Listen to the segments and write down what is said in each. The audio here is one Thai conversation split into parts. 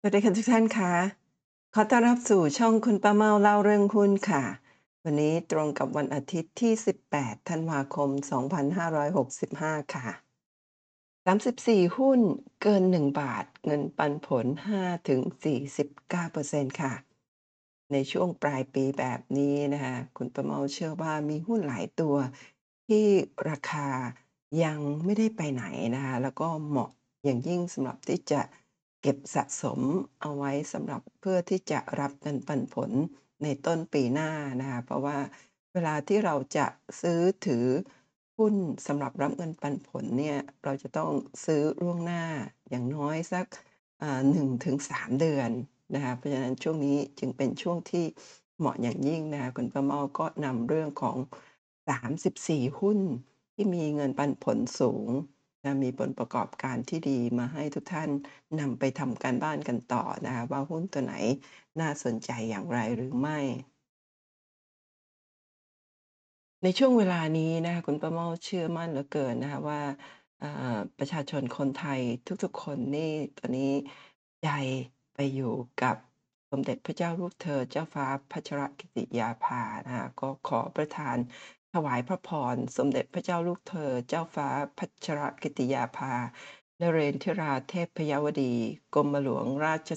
สวัสดีค่ะทุกท่านคะขอต้อนรับสู่ช่องคุณป้าเมาเล่าเรื่องหุ้นค่ะ วันนี้ตรงกับวันอาทิตย์ที่ 18 ธันวาคม 2565 ค่ะ 34 หุ้นเกิน 1 บาท เงินปันผล 5-49%ค่ะ ในช่วงปลายปีแบบนี้นะคะคุณป้าเมาเชื่อว่ามีหุ้นหลายตัว ที่ราคายังไม่ได้ไปไหนนะคะแล้วก็เหมาะอย่างยิ่งสำหรับที่จะ เก็บสะสมเอาไว้สำหรับเพื่อที่จะรับเงินปันผลในต้นปีหน้านะคะ เพราะว่าเวลาที่เราจะซื้อถือหุ้นสำหรับรับเงินปันผลเนี่ย เราจะต้องซื้อล่วงหน้าอย่างน้อยสักอ่า1-3เดือนนะคะ เพราะฉะนั้นช่วงนี้จึงเป็นช่วงที่เหมาะอย่างยิ่งนะคะคุณป้าเมาก็นำเรื่องของ 34 หุ้นที่มีเงินปันผลสูง มีผลประกอบการที่ดีมาให้ทุกท่านนำไปทำการบ้านกันต่อนะคะว่าหุ้นตัวไหนน่าสนใจอย่างไรหรือไม่ ในช่วงเวลานี้นะคะคุณป้าเมาเชื่อมั่นเหลือเกินนะคะว่าอ่าประชาชนคนไทยทุกๆคนนี่ตอนนี้ใจไปอยู่กับสมเด็จพระเจ้าลูกเธอเจ้าฟ้าพัชรกิติยาภานะคะก็ขอประทาน ถวายพระพร สมเด็จพระเจ้าลูกเธอ เจ้าฟ้าพัชรกิติยาภานเรนทิราเทพพยวดี กรมหลวงราช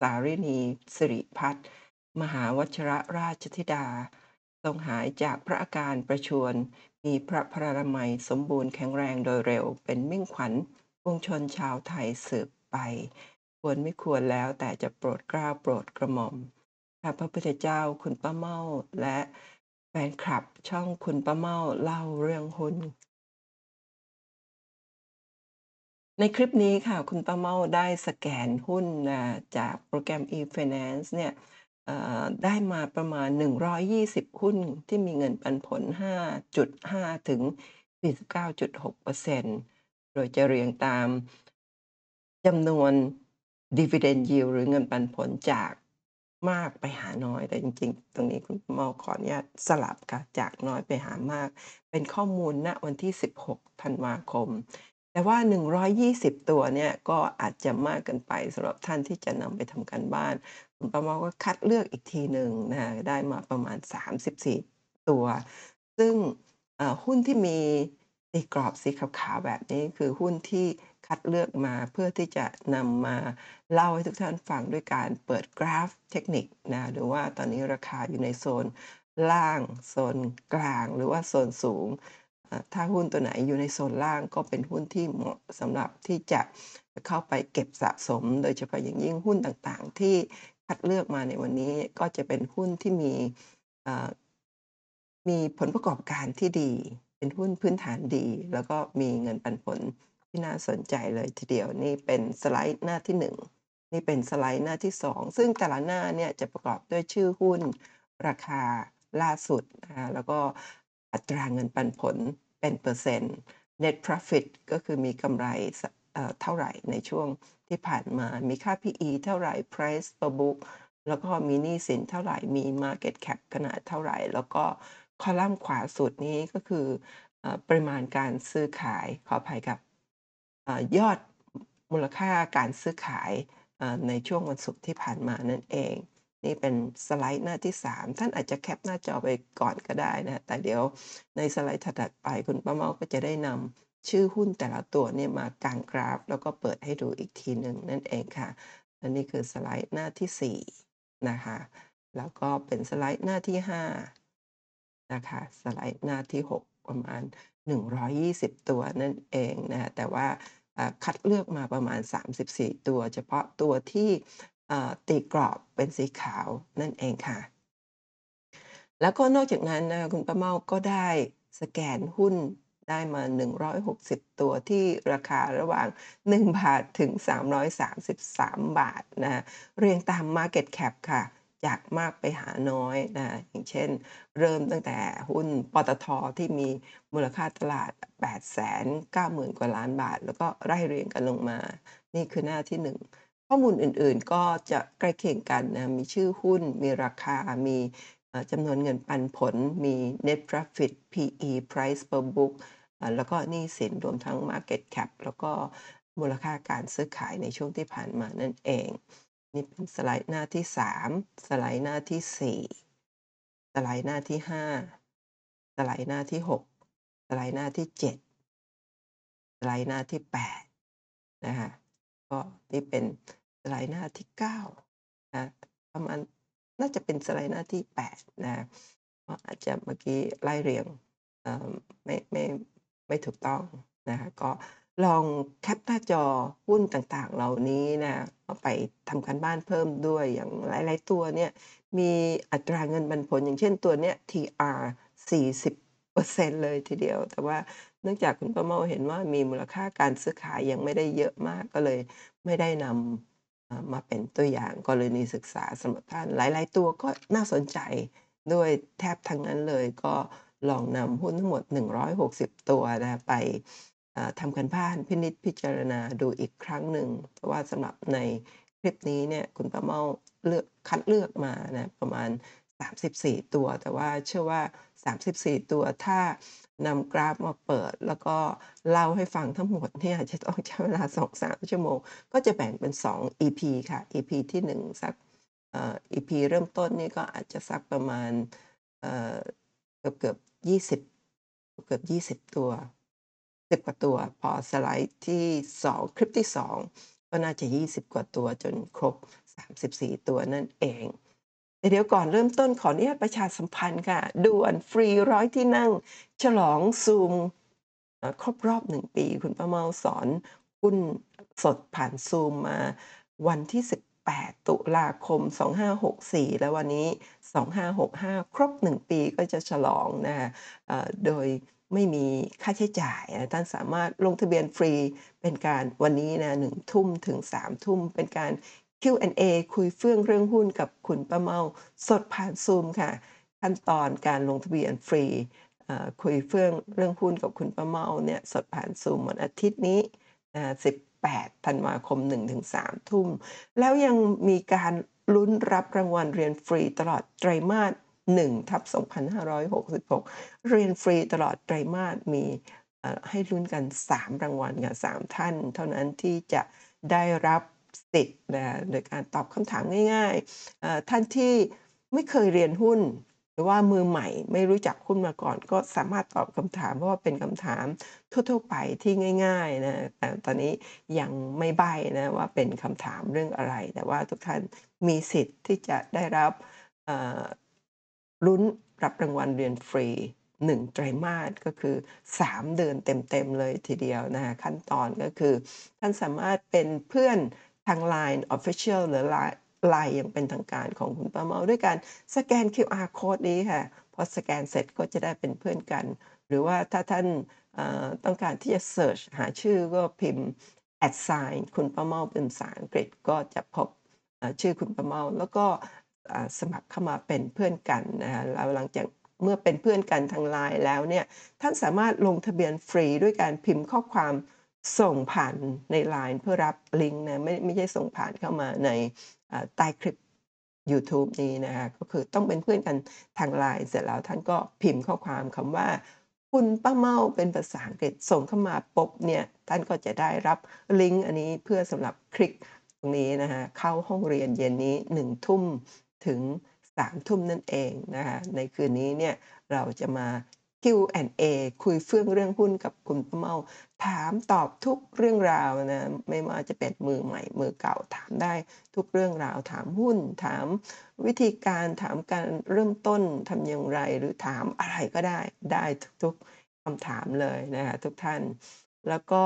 สารินีสิริพัฒน์มหาวชิรราชธิดา ทรงหายจากพระอาการประชวร มีพระพรานามัยสมบูรณ์แข็งแรงโดยเร็ว เป็นมิ่งขวัญวงชนชาวไทยสืบไป ควรไม่ควรแล้วแต่จะโปรดเกล้าโปรดกระหม่อมข้าพระพุทธเจ้าคุณป้าเมาและ แฟนคลับช่องคุณป้าเมาเล่าเรื่องหุ้น ในคลิปนี้ค่ะ คุณป้าเมาได้สแกนหุ้นจากโปรแกรม eFinance เนี่ยได้มาประมาณ 120 หุ้นที่มีเงินปันผล 5.5-49.6%โดยจะเรียงตามจำนวน Dividend Yield หรือเงินปันผลจาก มากไปหาน้อย แต่จริง ๆ ตรงนี้คุณป้าเมาขออนุญาตสลับค่ะจากน้อยไปหามาก เป็นข้อมูลณวันที่ 16 ธันวาคม แต่ว่า 120 ตัวเนี่ยก็อาจจะมากเกินไปสำหรับท่านที่จะนำไปทำการบ้าน คุณป้าเมาก็คัดเลือกอีกทีหนึ่งนะได้มาประมาณ 34 ตัว ซึ่งหุ้นที่มีตีกรอบสีขาวๆแบบนี้คือหุ้นที่ คัดเลือกมาเพื่อที่จะนำมาเล่าให้ทุกท่านฟังด้วยการเปิดกราฟเทคนิคนะหรือว่าตอนนี้ราคาอยู่ในโซนล่าง โซนกลางหรือว่าโซนสูง ถ้าหุ้นตัวไหนอยู่ในโซนล่างก็เป็นหุ้นที่เหมาะสำหรับที่จะเข้าไปเก็บสะสม โดยเฉพาะอย่างยิ่งหุ้นต่างๆ ที่คัดเลือกมาในวันนี้ก็จะเป็นหุ้นที่มีมีผลประกอบการที่ดี เป็นหุ้นพื้นฐานดี แล้วก็มีเงินปันผล ที่น่าสนใจเลยทีเดียวนี่เป็นสไลด์หน้าที่ 1 นี่เป็นสไลด์หน้าที่ 2 ซึ่งแต่ละหน้าเนี่ยจะประกอบด้วยชื่อหุ้น ราคาล่าสุดนะคะแล้วก็อัตราเงินปันผลเป็นเปอร์เซ็นต์ Net Profit ก็คือมีกำไรเอ่อเท่าไหร่ในช่วงที่ผ่านมามีค่า PE เท่าไหร Price per book แล้วก็มีหนี้สินเท่าไหร่ มี Market Cap ขนาดเท่าไหร่ แล้วก็คอลัมน์ขวาสุดนี้ก็คืออ่าปริมาณการซื้อขายขออภัยครับ ยอดมูลค่าการซื้อขายในช่วงวันศุกร์ที่ผ่านมานั่นเอง นี่เป็นสไลด์หน้าที่ 3 ท่านอาจจะแคปหน้าจอไปก่อนก็ได้นะแต่เดี๋ยวในสไลด์ถัดไปคุณป้าเมาก็จะได้นำชื่อหุ้นแต่ละตัวเนี่ยมากางกราฟ แล้วก็เปิดให้ดูอีกทีหนึ่งนั่นเองค่ะและนี่คือสไลด์หน้าที่ 4 นะคะ แล้วก็เป็นสไลด์หน้าที่ 5 นะคะ สไลด์หน้าที่ 6 ประมาณ 120 ตัวนั่นเองนะคะแต่ว่าคัดเลือกมาประมาณ 34 ตัว เฉพาะตัวที่ตีกรอบเป็นสีขาวนั่นเองค่ะ แล้วก็นอกจากนั้นนะคุณป้าเมาก็ได้สแกนหุ้นได้มา 160 ตัวที่ราคาระหว่าง 1 บาทถึง 333 บาทนะคะเรียงตาม Market Cap ค่ะ จากมากไปหาน้อยนะอย่างเช่น เริ่มตั้งแต่หุ้นปตท.ที่มีมูลค่าตลาด 890,000 กว่าล้านบาท แล้วก็ไล่เรียงกันลงมา นี่คือหน้าที่ 1 ข้อมูลอื่นๆก็จะใกล้เคียงกันนะมีชื่อหุ้น มีราคา มีจำนวนเงินปันผล มี Net Profit PE Price per book แล้วก็นี้สินรวมทั้ง Market Cap แล้วก็มูลค่าการซื้อขายในช่วงที่ผ่านมานั่นเอง นี่เป็นสไลด์หน้าที่ 3 สไลด์หน้าที่ 4 สไลด์หน้าที่ 5 สไลด์หน้าที่ 6 สไลด์หน้าที่ 7 สไลด์หน้าที่ 8 นะคะก็นี่เป็นสไลด์หน้าที่9นะประมาณน่าจะเป็นสไลด์หน้าที่ 8 นะคะก็อาจจะเมื่อกี้ไล่เรียงไม่ไม่ไม่ถูกต้องนะคะก็ ลองแคปหน้าจอหุ้นต่างๆ เหล่านี้นะเอาไปทำการบ้านเพิ่มด้วยอย่างหลาย ๆ ตัวเนี่ยมีอัตราเงินปันผลอย่างเช่นตัวเนี้ย TR 40%เลยทีเดียว แต่ว่าเนื่องจากคุณป้าเมาเห็นว่ามีมูลค่าการซื้อขายยังไม่ได้เยอะมากก็เลยไม่ได้นำมาเป็นตัวอย่างกรณีศึกษาสำหรับท่านหลาย ๆ ตัวก็น่าสนใจด้วยแทบทั้งนั้นเลยก็ลองนำหุ้นทั้งหมด 160 ตัวนะไป ทำการบ้านพินิจพิจารณาดูอีกครั้งหนึ่งเพราะว่าสำหรับในคลิปนี้เนี่ยคุณป้าเมาเลือกคัดเลือกมานะประมาณ 34 ตัว แต่ว่าเชื่อว่า 34 ตัวถ้านำกราฟมาเปิด แล้วก็เล่าให้ฟังทั้งหมดเนี่ยจะต้องใช้เวลา 2-3 ชั่วโมง ก็จะแบ่งเป็น 2 EP ค่ะ EP ที่ 1 สักเอ่อ EP เริ่มต้นนี่ก็อาจจะสักประมาณเอ่อเกือบๆ20 เกือบ 20 ตัว 10กว่าตัว พอสไลด์ที่2คลิปที่2ก็น่าจะ 20 กว่าตัวจนครบ 34 ตัวนั่นเองเดี๋ยวก่อนเริ่มต้นขออนุญาตประชาสัมพันธ์ค่ะ ด่วนฟรี100ที่นั่ง ฉลองซูมครบรอบ1ปี คุณป้าเมาสอนหุ้นสดผ่านซูมมาวันที่ 18 ตุลาคม 2564 และวันนี้ 2565 ครบ 1 ปีก็จะฉลองนะะโดย ไม่มีค่าใช้จ่ายนะท่านสามารถลงทะเบียนฟรีเป็นการวันนี้นะ1ทุ่มถึง3ทุ่ม เป็นการ Q&A คุยเฟื่องเรื่องหุ้นกับคุณป้าเมาสดผ่านซูมค่ะ ขั้นตอนการลงทะเบียนฟรีคุยเฟื่องเรื่องหุ้นกับคุณป้าเมาเนี่ยสดผ่านซูมวันอาทิตย์นี้นะ18ธันวาคม 1-3 ทุ่ม แล้วยังมีการลุ้นรับรางวัลเรียนฟรีตลอดไตรมาส 1/2566 เรียนฟรีตลอดไตรมาสมีให้ลุ้นกัน 3 รางวัลค่ะ3ท่าน เท่านั้นที่จะได้รับสิทธิ์นะโดยการตอบคำถามง่ายๆ ท่านที่ไม่เคยเรียนหุ้น หรือว่ามือใหม่ไม่รู้จักหุ้นมาก่อน ก็สามารถตอบคำถามเพราะว่าเป็นคำถามทั่วๆไปที่ง่ายๆนะแต่ตอนนี้ยังไม่ใบนะว่าเป็นคำถามเรื่องอะไร แต่ว่าทุกท่านมีสิทธิ์ที่จะได้รับ ลุ้นรับรางวัลเรียนฟรี 1 ไตรมาสก็คือ 3 เดือนเต็ม ๆ เลยทีเดียวนะคะ ขั้นตอนก็คือ ท่านสามารถเป็นเพื่อนทาง LINE Official หรือ LINE อย่างเป็นทางการของคุณป้าเมาด้วยการสแกน QR โคดนี้ค่ะ พอสแกนเสร็จก็จะได้เป็นเพื่อนกัน หรือว่าถ้าท่านต้องการที่จะเซิร์ชหาชื่อก็พิมพ์ at sign @คุณป้าเมาเป็นภาษาอังกฤษก็จะพบชื่อคุณป้าเมา แล้วก็ สมัครเข้ามาเป็นเพื่อนกันนะคะแล้วหลังจากเมื่อเป็นเพื่อนกันทาง LINE แล้วเนี่ยท่านสามารถลงทะเบียนฟรีด้วยการพิมพ์ข้อความส่งผ่านใน LINE เพื่อรับลิงก์นะไม่ไม่ใช่ส่งผ่านเข้ามาในใต้คลิปยูทูบนี้นะคะก็คือต้องเป็นเพื่อนกันทาง LINE เสร็จแล้วท่านก็พิมพ์ข้อความคำว่า คุณป้าเมาเป็นภาษาอังกฤษส่งเข้ามาปุ๊บเนี่ยท่านก็จะได้รับลิงก์อันนี้เพื่อสำหรับคลิกตรงนี้นะคะเข้าห้องเรียนเย็นนี้1ทุ่ม ถึง3ทุ่มนั่นเองนะคะในคืนนี้เนี่ยเราจะมา Q&A คุยเฟื่องเรื่องหุ้นกับคุณป้าเมา ถามตอบทุกเรื่องราวนะไม่ว่าจะเป็นมือใหม่มือเก่าถามได้ทุกเรื่องราว ถามหุ้น ถามวิธีการถามการเริ่มต้นทำอย่างไร หรือถามอะไรก็ได้ได้ทุกๆคำถามเลยนะคะทุกท่าน แล้วก็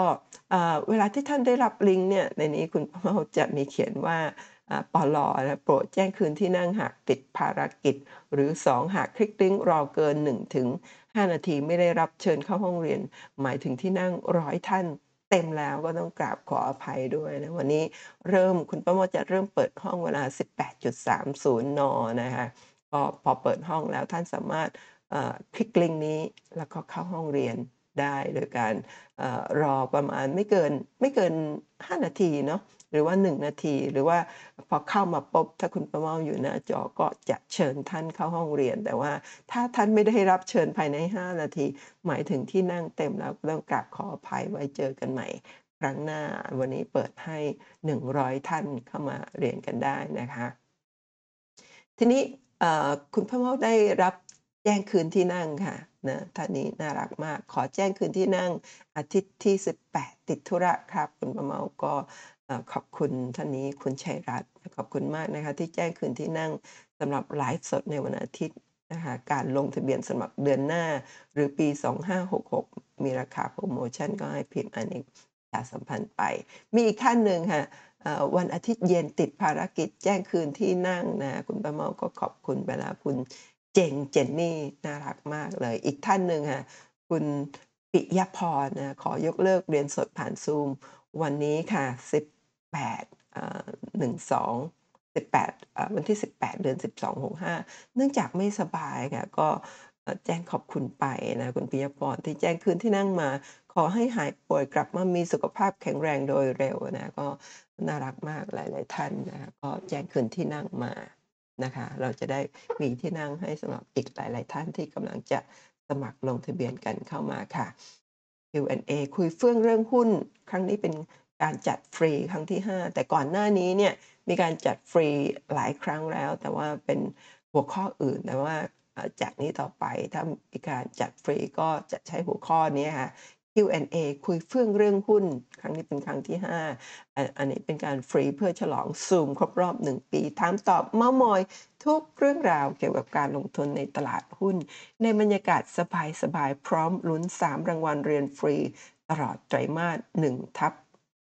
เวลาที่ท่านได้รับลิงก์เนี่ยในนี้คุณป้าเมาจะมีเขียนว่า ปล.นะโปรดแจ้งคืนที่นั่งหากติดภารกิจ หรือ 2 หากคลิกลิงก์รอเกิน1-5นาทีไม่ได้รับเชิญเข้าห้องเรียน หมายถึงที่นั่ง100ท่านเต็มแล้วก็ต้องกราบขออภัยด้วยนะ วันนี้เริ่มคุณป้ามาจะเริ่มเปิดห้องเวลา 18.30 น.นะคะก็พอเปิดห้องแล้วท่านสามารถคลิกลิงก์นี้แล้วก็เข้าห้องเรียนได้โดยการอรอประมาณไม่เกินไม่เกิน 5 นาทีเนาะ หรือว่า 1 นาที หรือว่าพอเข้ามาปุ๊บถ้าคุณป้าเมาอยู่หน้าจอก็จะเชิญท่านเข้าห้องเรียน แต่ว่าถ้าท่านไม่ได้รับเชิญภายใน 5 นาที หมายถึงที่นั่งเต็มแล้วต้องกราบขออภัยไว้เจอกันใหม่ครั้งหน้าวันนี้เปิดให้ 100 ท่านเข้ามาเรียนกันได้นะคะ ทีนี้คุณพ่อเมาได้รับแจ้งคืนที่นั่งค่ะนะท่านนี้น่ารักมาก ขอแจ้งคืนที่นั่งอาทิตย์ที่ 18 ติดธุระครับ คุณป้าเมาก็ ขอบคุณท่านนี้คุณชัยรัตน์ขอบคุณมากนะคะที่แจ้งคืนที่นั่งสำหรับไลฟ์สดในวันอาทิตย์นะคะการลงทะเบียนสำหรับเดือนหน้า หรือปี 2566 มีราคาโพรโมชั่นก็ให้พิมพ์อันนี้ประชาสัมพันธ์ไป มีอีกท่านหนึ่งค่ะวันอาทิตย์เย็นติดภารกิจแจ้งคืนที่นั่งนะคุณป้าเมาก็ขอบคุณไปแล้วคุณเจงเจนนี่น่ารักมากเลย อีกท่านหนึ่งค่ะคุณปิยพรนะขอยกเลิกเรียนสดผ่าน Zoom วันนี้ค่ะ 18อ่า12 18อ่าวันที่ 18 เดือน 12 65 เนื่องจากไม่สบายค่ะก็แจ้งขอบคุณไปนะคุณปิยพรที่แจ้งคืนที่นั่งมา ขอให้หายป่วยกลับมามีสุขภาพแข็งแรงโดยเร็วนะก็น่ารักมากหลาย ๆ ท่านนะคะก็แจ้งคืนที่นั่งมานะคะ เราจะได้มีที่นั่งให้สำหรับอีกหลาย ๆ ท่านที่กำลังจะสมัครลงทะเบียนกันเข้ามาค่ะ Q&A คุยเฟื่องเรื่องหุ้น ครั้งนี้เป็น การจัดฟรีครั้งที่ 5 แต่ก่อนหน้านี้เนี่ยมีการจัดฟรีหลายครั้งแล้ว แต่ว่าเป็นหัวข้ออื่นแต่ว่าจากนี้ต่อไปถ้ามีการจัดฟรีก็จะใช้หัวข้อนี้ค่ะ Q&A คุยเฟื่องเรื่องหุ้น ครั้งนี้เป็นครั้งที่ 5 อันอันนี้เป็นการฟรีเพื่อฉลอง Zoom ครบรอบ 1 ปีถามตอบเม้ามอย ทุกเรื่องราวเกี่ยวกับการลงทุนในตลาดหุ้น ในบรรยากาศสบายๆ พร้อมลุ้น 3 รางวัลเรียนฟรี ตลอดไตรมาส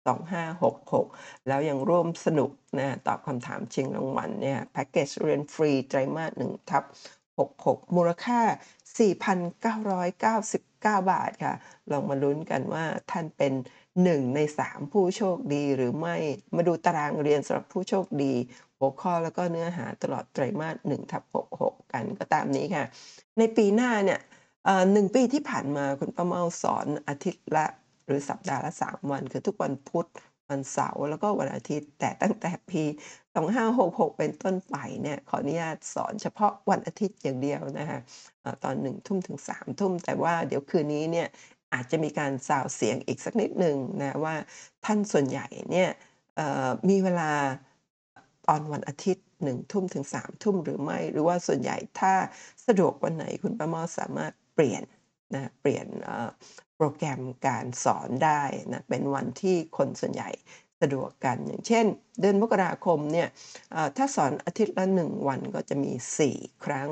2566 แล้วยังร่วมสนุกนะตอบคำถามชิงรางวัลเนี่ยแพ็กเกจเรียนฟรีไตรมาส1/66 มูลค่า 4,999 บาทค่ะ ลองมาลุ้นกันว่าท่านเป็น 1 ใน 3 ผู้โชคดีหรือไม่ มาดูตารางเรียนสำหรับผู้โชคดี หัวข้อแล้วก็เนื้อหาตลอดไตรมาส1/66 กันก็ตามนี้ค่ะ ในปีหน้าเนี่ยเอ่อ1ปีที่ผ่านมาคุณป้าเมาสอนอาทิตย์ละ หรือสัปดาห์ละ 3 วัน คือทุกวันพุธวันเสาร์แล้วก็วันอาทิตย์ แต่ตั้งแต่ปี2566 เป็นต้นไปเนี่ยขออนุญาตสอนเฉพาะวันอาทิตย์อย่างเดียวนะคะเอ่อตอน1ทุ่มถึง3ทุ่ม แต่ว่าเดี๋ยวคืนนี้เนี่ยอาจจะมีการซาวเสียงอีกสักนิดหนึ่งนะว่าท่านส่วนใหญ่เนี่ยมีเวลาตอนวันอาทิตย์1ทุ่มถึง3ทุ่มหรือไม่ หรือว่าส่วนใหญ่ถ้าสะดวกวันไหนคุณป้ามาสามารถเปลี่ยนนะเปลี่ยน โปรแกรมการสอนได้นะเป็นวันที่คนส่วนใหญ่สะดวกกัน อย่างเช่น เดือนมกราคมเนี่ยถ้าสอนอาทิตย์ละ 1 วันก็จะมี 4 ครั้ง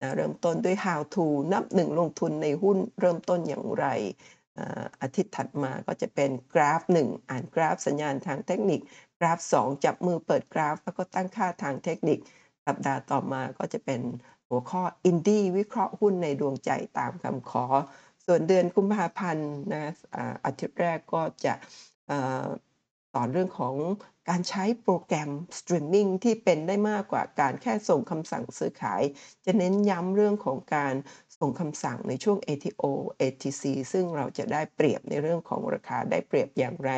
นะเริ่มต้นด้วย How to นับ 1 ลงทุนในหุ้นเริ่มต้นอย่างไรอาทิตย์ถัดมาก็จะเป็นกราฟ 1 อ่านกราฟสัญญาณทางเทคนิค กราฟ 2 จับมือเปิดกราฟ แล้วก็ตั้งค่าทางเทคนิค สัปดาห์ต่อมาก็จะเป็นหัวข้อ Indie วิเคราะห์หุ้นในดวงใจตามคำขอ ส่วนเดือนกุมภาพันธ์นะอาทิตย์แรกก็จะสอนเรื่องของการใช้โปรแกรมสตรีมมิ่งที่เป็นได้มากกว่าการแค่ส่งคำสั่งซื้อขาย จะเน้นย้ำเรื่องของการส่งคำสั่งในช่วง ATO ATC ซึ่งเราจะได้เปรียบในเรื่องของราคาได้เปรียบอย่างไร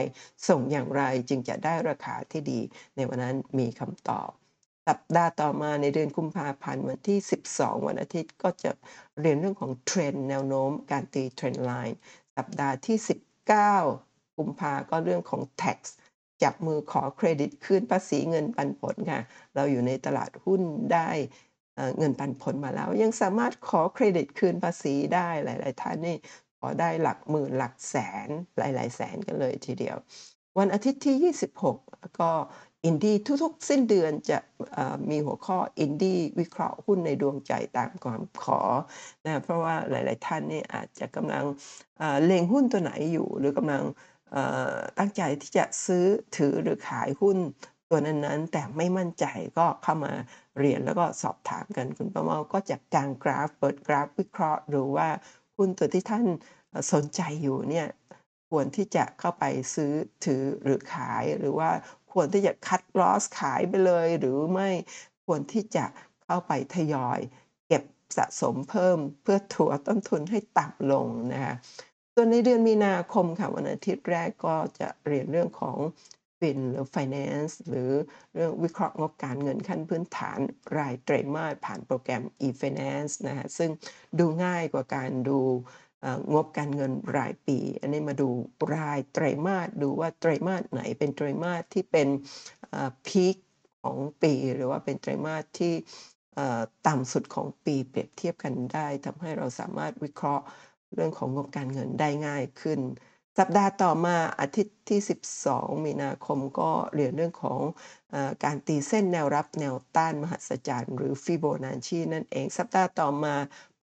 ส่งอย่างไรจึงจะได้ราคาที่ดี ในวันนั้นมีคำตอบ สัปดาห์ต่อมาในเดือนกุมภาพันธ์วันที่ 12 วันอาทิตย์ก็จะเรียนเรื่องของเทรนแนวโน้มการตี trend lineสัปดาห์ที่ 19 กุมภาก็เรื่องของ Tax จับมือขอเครดิตคืนภาษีเงินปันผลค่ะ เราอยู่ในตลาดหุ้นได้เเงินปันผลมาแล้ว ยังสามารถขอเครดิตคืนภาษีได้หลาย ๆ ท่านนี่ขอได้หลักหมื่นหลักแสนหลาย ๆ แสนกันเลยทีเดียว วันอาทิตย์ที่ 26 ก็ Indie ทุกๆ สิ้นเดือนจะมีหัวข้อ Indie วิเคราะห์หุ้นในดวงใจตามความขอนะเพราะว่าหลาย ๆ ท่านนี่อาจจะกำลังเล็งหุ้นตัวไหนอยู่ หรือกำลังตั้งใจที่จะซื้อถือหรือขายหุ้นตัวนั้นๆ แต่ไม่มั่นใจก็เข้ามาเรียนแล้วก็สอบถามกันคุณป้าเมาก็จะกางกราฟเปิดกราฟวิเคราะห์ดูว่าหุ้นตัวที่ท่านสนใจอยู่เนี่ยควรที่จะเข้าไปซื้อถือหรือขายหรือว่า ควรที่จะ cut loss ขายไปเลย หรือไม่ควรที่จะเข้าไปทยอย เก็บสะสมเพิ่มเพื่อถัวต้นทุนให้ต่ำลงนะคะส่วนในเดือนมีนาคมค่ะวันอาทิตย์แรกก็จะเรียนเรื่องของ Fin หรือ Finance หรือเรื่องวิเคราะห์งบการเงินขั้นพื้นฐานรายไตรมาสผ่านโปรแกรม eFinance นะคะซึ่งดูง่ายกว่าการดู งบการเงินรายปี อันนี้มาดูรายไตรมาสดูว่าไตรมาสไหนเป็นไตรมาสที่เป็นpeak ของปีหรือว่าเป็นไตรมาสที่ต่ำสุดของปีเปรียบเทียบกันได้ทำให้เราสามารถวิเคราะห์เรื่องของงบการเงินได้ง่ายขึ้น สัปดาห์ต่อมาอาทิตย์ที่ 12 มีนาคมก็เรียนเรื่องของอการตีเส้นแนวรับแนวต้านมหัศจรรย์ หรือ Fibonacci นั่นเอง สัปดาห์ต่อมา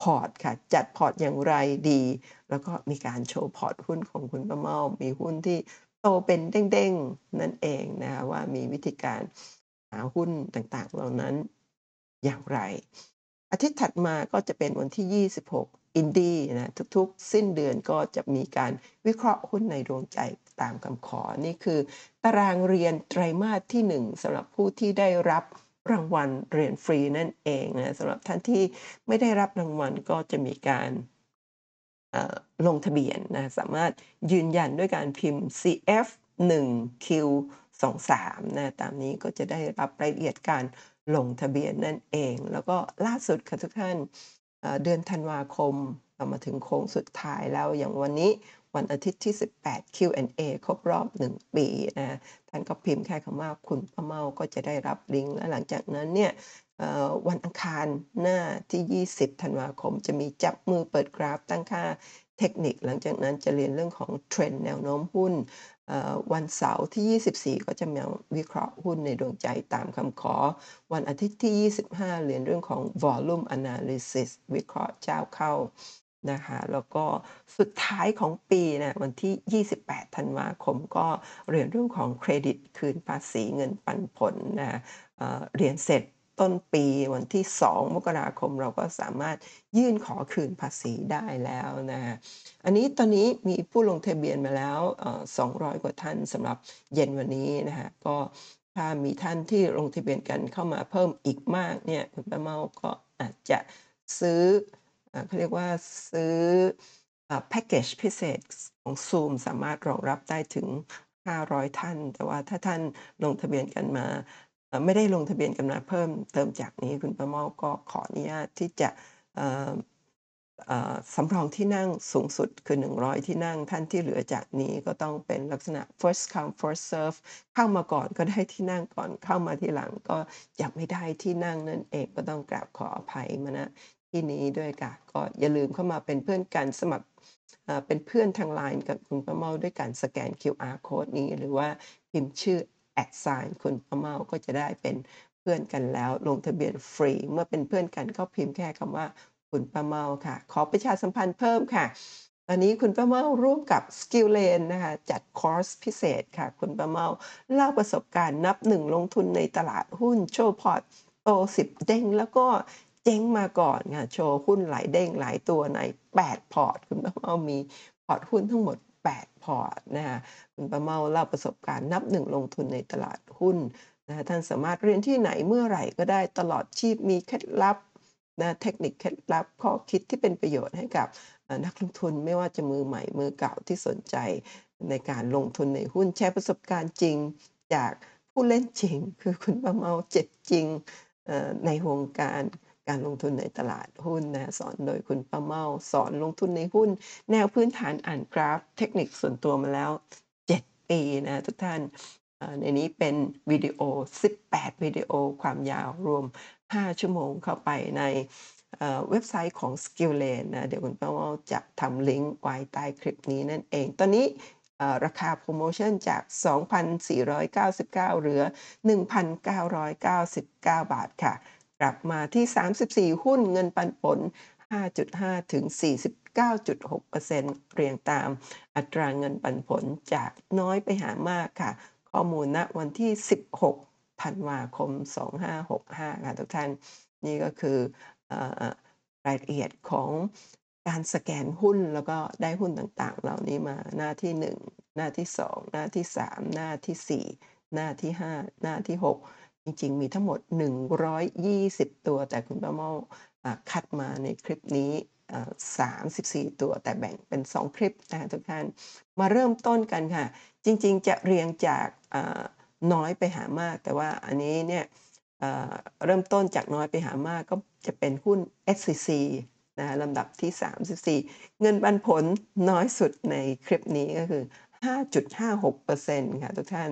พอร์ตค่ะ จัดพอร์ตอย่างไรดี แล้วก็มีการโชว์พอร์ตหุ้นของคุณป้าเม้ามีหุ้นที่โตเป็นเด้งๆ นั่นเองนะคะว่ามีวิธีการหาหุ้นต่างๆ เหล่านั้นอย่างไร อาทิตย์ถัดมาก็จะเป็นวันที่ 26 Indie นะทุกๆ สิ้นเดือนก็จะมีการวิเคราะห์หุ้นในดวงใจตามคำขอ นี่คือ ตารางเรียนไตรมาสที่ 1สำหรับผู้ที่ได้รับ รางวัลเรียนฟรีนั่นเองนะสำหรับท่านที่ไม่ได้รับรางวัลก็จะมีการลงทะเบียนนะสามารถยืนยันด้วยการพิมพ์ CF1Q23 นะตามนี้ก็จะได้รับรายละเอียดการลงทะเบียนนั่นเอง แล้วก็ล่าสุดค่ะทุกท่านเดือนธันวาคม เรามาถึงโค้งสุดท้ายแล้วอย่างวันนี้วันอาทิตย์ที่ 18 Q&A ครบรอบ 1 ปีนะท่านก็พิมพ์แค่คำว่าคุณป้าเม้าก็จะได้รับลิงก์และหลังจากนั้นเนี่ยวันอังคารหน้าที่ 20 ธันวาคม จะมีจับมือเปิดกราฟตั้งค่าเทคนิค หลังจากนั้นจะเรียนเรื่องของเทรนด์แนวโน้มหุ้นวันเสาร์ที่ 24 ก็จะมาวิเคราะห์หุ้นในดวงใจตามคำขอ วันอาทิตย์ที่ 25 เรียนเรื่องของ Volume Analysis วิเคราะห์เจ้าเข้า นะคะ แล้วก็สุดท้ายของปีนะวันที่ 28 ธันวาคมก็เรียนเรื่องของเครดิตคืนภาษีเงินปันผลนะเเรียนเสร็จต้นปีวันที่ 2 มกราคมเราก็สามารถยื่นขอคืนภาษีได้แล้วนะอันนี้ตอนนี้มีผู้ลงทะเบียนมาแล้วเอ่อ200 กว่าท่านสำหรับเย็นวันนี้นะคะก็ถ้ามีท่านที่ลงทะเบียนกันเข้ามาเพิ่มอีกมากเนี่ยคุณป้าเมาก็อาจจะซื้อ เขาเรียกว่าซื้อแพ็กเกจพิเศษของ Zoom สามารถรองรับได้ถึง 500 ท่าน แต่ว่าถ้าท่านลงทะเบียนกันมา ไม่ได้ลงทะเบียนกันมาเพิ่มเติมจากนี้คุณป้าเมาก็ขออนุญาตที่จะเอ่อเอ่อสำรองที่นั่งสูงสุดคือ 100 ที่นั่ง ท่านที่เหลือจากนี้ก็ต้องเป็นลักษณะ First come first serve เข้ามาก่อนก็ได้ที่นั่งก่อนเข้ามาทีหลังก็จะไม่ได้ที่นั่งนั่นเองก็ต้องกราบขออภัยมาณ ที่นี้ด้วยค่ะ ก็อย่าลืมเข้ามาเป็นเพื่อนกันสมัครอ่าเป็นเพื่อนทาง LINE กับคุณป้าเมาด้วยการสแกน QR code นี้ หรือว่าพิมพ์ชื่อ @sign คุณป้าเมาก็จะได้เป็นเพื่อนกันแล้ว ลงทะเบียนฟรี เมื่อเป็นเพื่อนกันก็พิมพ์แค่คำว่าคุณป้าเมาค่ะ ขอประชาสัมพันธ์เพิ่มค่ะตอนนี้คุณป้าเมาร่วมกับ Skillane นะคะจัดคอร์สพิเศษค่ะ คุณป้าเมาเล่าประสบการณ์นับ1ลงทุนในตลาดหุ้นโชว์พอร์ตโต10 เด้ง แล้วก็ เจ๊งมาก่อนค่ะโชว์หุ้นหลายเด้งหลายตัวใน 8 พอร์ต คุณป้าเมามีพอร์ตหุ้นทั้งหมด 8 พอร์ตนะคะคุณป้าเมาเล่าประสบการณ์นับ1ลงทุนในตลาดหุ้นนะคะท่านสามารถเรียนที่ไหนเมื่อไหร่ก็ได้ตลอดชีพมีเคล็ดลับนะเทคนิคเคล็ดลับข้อคิดที่เป็นประโยชน์ให้กับนักลงทุนไม่ว่าจะมือใหม่มือเก่าที่สนใจในการลงทุนในหุ้นแชร์ประสบการณ์จริง จากผู้เล่นจริง คือคุณป้าเมาเจ็บจริงในวงการ การลงทุนในตลาดหุ้นนะสอนโดยคุณป้าเมาสอนลงทุนในหุ้น แนวพื้นฐานอ่านกราฟ เทคนิคส่วนตัวมาแล้ว 7 ปีนะทุกท่านในนี้เป็นวิดีโอ 18 วิดีโอความยาวรวม 5 ชั่วโมงเข้าไปในเว็บไซต์ของ Skillane นะเดี๋ยวคุณป้าเมาจะทำลิงก์ไว้ใต้คลิปนี้นั่นเอง ตอนนี้ราคาโพรโมชั่นจาก 2,499 เหลือ 1,999 บาทค่ะ กลับมาที่ 34 หุ้นเงินปันผล 5.5 ถึง 49.6%เรียงตามอัตราเงินปันผลจากน้อยไปหามากค่ะ ข้อมูลณวันที่ 16 ธันวาคม 2565 ค่ะทุกท่าน นี่ก็คืออรายละเอียดของการสแกนหุ้นแล้วก็ได้หุ้นต่างๆ เหล่านี้มาหน้าที่ 1 หน้าที่ 2 หน้าที่ 3 หน้าที่ 4 หน้าที่ 5 หน้าที่ 6 จริงๆ มีทั้งหมด 120 ตัวแต่คุณป้าเม้าคัดมาในคลิปนี้ 34 ตัวแต่แบ่งเป็น 2 คลิปนะคะทุกท่านมาเริ่มต้นกันค่ะ จริงๆ จะเรียงจากน้อยไปหามาก แต่ว่าอันนี้เนี่ยเริ่มต้นจากน้อยไปหามากก็จะเป็นหุ้น SCC นะคะลำดับที่ 34 เงินปันผลน้อยสุดในคลิปนี้ก็คือ 5.56%ค่ะทุกท่าน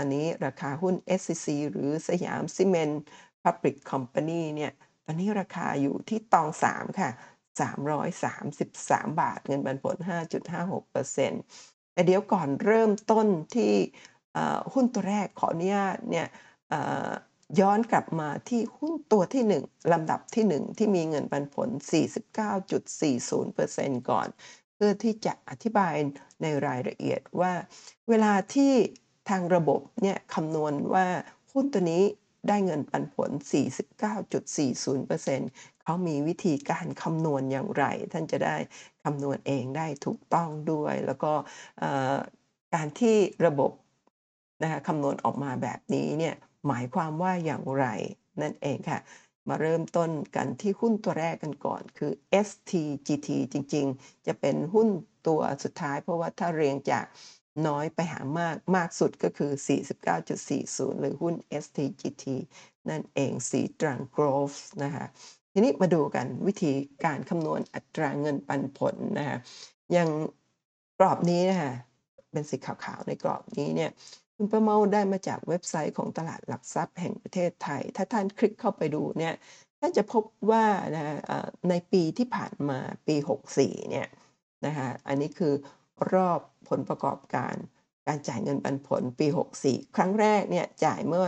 อนนี้ราคาหุ้น SCC หรือสยามซีเมนต์ Public Company เนี่ยตอนนี้ราคาอยู่ที่ตอง3ค่ะ 333 บาท เงินปันผล 5.56%แต่เดี๋ยวก่อนเริ่มต้นที่หุ้นตัวแรกขออนุญาตเนี่ยย้อนกลับมาที่หุ้นตัวที่ 1 ลำดับที่ 1 ที่มีเงินปันผล 49.40%ก่อน เพื่อที่จะอธิบายในรายละเอียดว่า เวลาที่ ทางระบบเนี่ยคำนวณว่าหุ้นตัวนี้ได้เงินปันผล 49.40%เขามีวิธีการคำนวณอย่างไร ท่านจะได้คำนวณเองได้ถูกต้องด้วย แล้วก็การที่ระบบนะคะคำนวณออกมาแบบนี้เนี่ยหมายความว่าอย่างไรนั่นเองค่ะ มาเริ่มต้นกันที่หุ้นตัวแรกกันก่อนคือ STGT จริง ๆ จะเป็นหุ้นตัวสุดท้ายเพราะว่าถ้าเรียงจาก น้อยไปหามากมากสุดก็คือ 49.40 หรือหุ้น STGT นั่นเองสีตรังโกรฟนะคะทีนี้มาดูกันวิธีการคำนวณอัตราเงินปันผลนะคะอย่างกรอบนี้นะคะเป็นสีขาวๆ ในกรอบนี้เนี่ยคุณประเมาได้มาจากเว็บไซต์ของตลาดหลักทรัพย์แห่งประเทศไทย ถ้าท่านคลิกเข้าไปดูเนี่ยท่านจะพบว่านะในปีที่ผ่านมาปี 64เนี่ยนะคะอันนี้คือ รอบผลประกอบการ การจ่ายเงินปันผลปี 64 ครั้งแรกเนี่ยจ่ายเมื่อ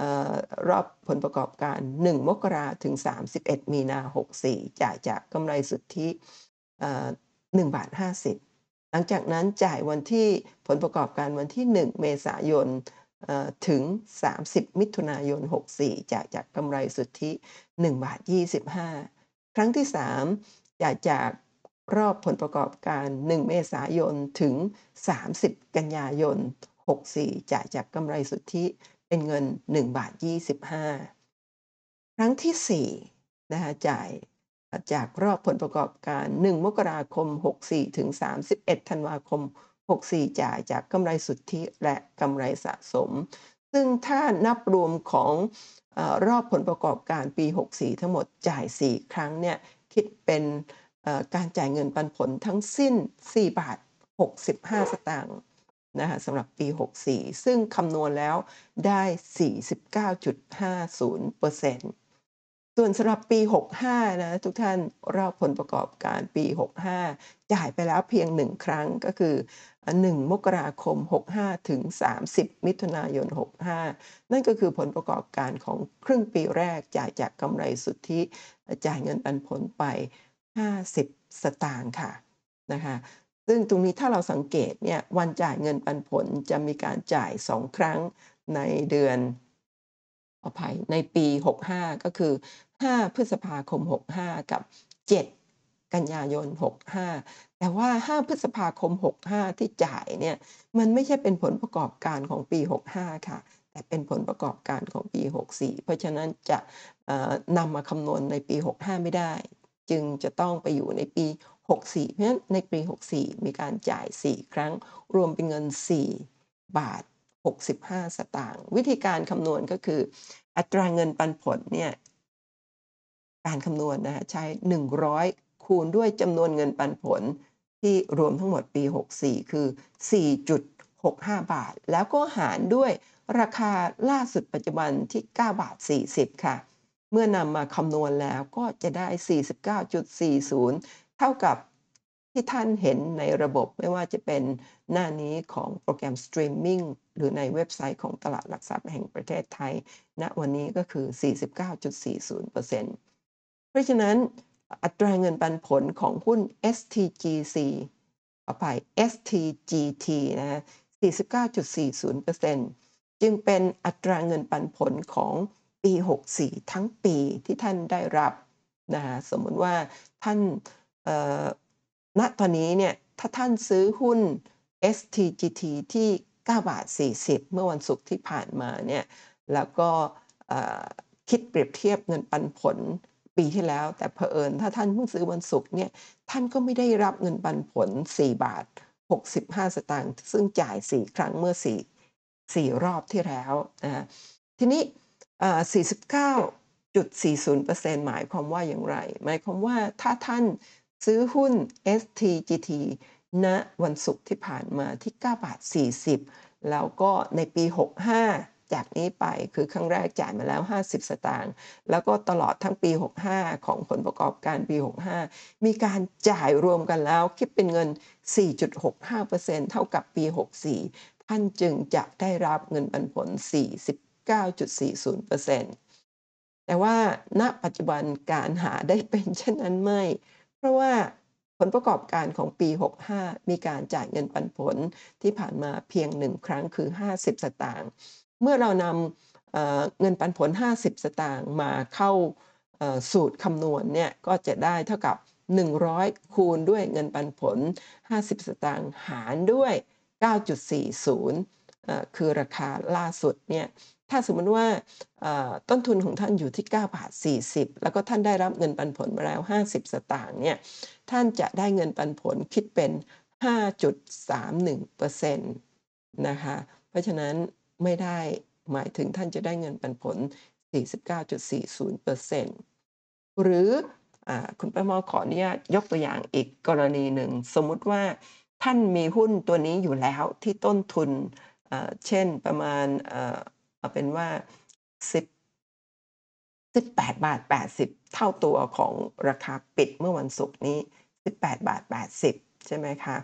ออรอบผลประกอบการ 1 มกราถึง 31 มีนา 64 จ่ายจากกำไรสุทธิเอ่อ1บาท50 หลังจากนั้นจ่ายวันที่ผลประกอบการวันที่ 1 เมษายนถึง 30 มิถุนายน 64 จ่ายจากกำไรสุทธิ1บาท25 ครั้งที่ 3 จ่ายจาก รอบผลประกอบการ 1 เมษายน ถึง 30 กันยายน 64 จ่ายจากกำไรสุทธิเป็นเงิน 1 บาท 25 ครั้งที่ 4 นะคะจ่ายจากรอบผลประกอบการ 1 มกราคม 64 ถึง 31 ธันวาคม 64 จ่ายจากกำไรสุทธิและกำไรสะสม ซึ่งถ้านับรวมของอรอบผลประกอบการปี 64 ทั้งหมดจ่าย 4 ครั้งเนี่ยคิดเป็น การจ่ายเงินปันผลทั้งสิ้น 4 บาท 65 สตางค์นะคะสำหรับปี 64 ซึ่งคำนวณแล้วได้ 49.50%ส่วนสำหรับปี 65 นะทุกท่านเรอบผลประกอบการปี 65 จ่ายไปแล้วเพียง 1 ครั้งก็คืออ่า1มกราคม 65 ถึง 30 มิถุนายน 65 นั่นก็คือผลประกอบการของครึ่งปีแรกจ่ายจากกำไรสุทธิจ่ายเงินปันผลไป 50 สตางค์ค่ะนะคะซึ่งตรงนี้ถ้าเราสังเกตเนี่ยวันจ่ายเงินปันผลจะมีการจ่าย 2 ครั้งในเดือนอภัยในปี 65 ก็คือ 5 พฤษภาคม 65 กับ 7 กันยายน 65 แต่ว่า 5 พฤษภาคม 65 ที่จ่ายเนี่ยมันไม่ใช่เป็นผลประกอบการของปี 65 ค่ะ แต่เป็นผลประกอบการของปี 64 เพราะฉะนั้นจะเอ่อนำมาคำนวณในปี 65 ไม่ได้ จึงจะต้องไปอยู่ในปี 64 เพราะฉะนั้นในปี 64 มีการจ่าย 4 ครั้ง รวมเป็นเงิน 4 บาท 65 สตางค์วิธีการคำนวณก็คือ อัตราเงินปันผลเนี่ยการคำนวณนะคะใช้ 100 คูณด้วยจำนวนเงินปันผลที่รวมทั้งหมดปี 64 คือ 4.65 บาท แล้วก็หารด้วยราคาล่าสุดปัจจุบันที่ 9 บาท 40 ค่ะ เมื่อนำมาคำนวณแล้วก็จะได้ 49.40 เท่ากับที่ท่านเห็นในระบบไม่ว่าจะเป็นหน้านี้ของโปรแกรมสตรีมมิ่งหรือในเว็บไซต์ของตลาดหลักทรัพย์แห่งประเทศไทยณวันนี้ก็คือ 49.40%เพราะฉะนั้นอัตราเงินปันผลของหุ้น STGC ขออภัย STGT นะฮะ49.40%จึงเป็นอัตราเงินปันผลของ ปี 64 ทั้งปีที่ท่านได้รับนะคะสมมุติว่าท่านณตอนนี้เนี่ยถ้าท่านซื้อหุ้น STGT ที่9บาท40 เมื่อวันศุกร์ที่ผ่านมาเนี่ยแล้วก็คิดเปรียบเทียบเงินปันผลปีที่แล้ว แต่เผอิญถ้าท่านเพิ่งซื้อวันศุกร์เนี่ยท่านก็ไม่ได้รับเงินปันผล 4 บาท 65 สตางค์ซึ่งจ่าย 4 ครั้งเมื่อ 4 4 รอบที่แล้วนะทีนี้ เอ่อ5.40%หมายความว่าอย่างไร หมายความว่าถ้าท่านซื้อหุ้น STGT ณวันศุกร์ที่ผ่านมาที่9บาท40 แล้วก็ในปี 65 จากนี้ไปคือครั้งแรกจ่ายมาแล้ว 50 สตางค์แล้วก็ตลอดทั้งปี 65 ของผลประกอบการปี 65 มีการจ่ายรวมกันแล้ว คิดเป็นเงิน 4.65%เท่ากับปี 64 ท่านจึงจะได้รับเงินปันผล 40 9.40%แต่ว่าณปัจจุบันการหาได้เป็นเช่นนั้นไม่ เพราะว่าผลประกอบการของปี 65 มีการจ่ายเงินปันผลที่ผ่านมาเพียงหนึ่งครั้งคือ 50 สตางค์ เมื่อเรานำเงินปันผล 50 สตางค์มาเข้าสูตรคำนวณเนี่ยก็จะได้เท่ากับ 100 คูณด้วยเงินปันผล 50 สตางค์หารด้วย 9.40 คือราคาล่าสุดเนี่ย ถ้าสมมติว่าต้นทุนของท่านอยู่ที่9บาท40 แล้วก็ท่านได้รับเงินปันผลมาแล้ว 50 สตางค์เนี่ยท่านจะได้เงินปันผลคิดเป็น 5.31%นะคะเพราะฉะนั้นไม่ได้หมายถึงท่านจะได้เงินปันผล 49.40%หรืออคุณป้ามอขออนุญาตยกตัวอย่างอีกกรณีหนึ่ง สมมุติว่าท่านมีหุ้นตัวนี้อยู่แล้วที่ต้นทุนเช่นประมาณ เอาเป็นว่า10 18บาท80เท่าตัวของราคาปิดเมื่อวันศุกร์นี้18บาท80ใช่ไหมคะ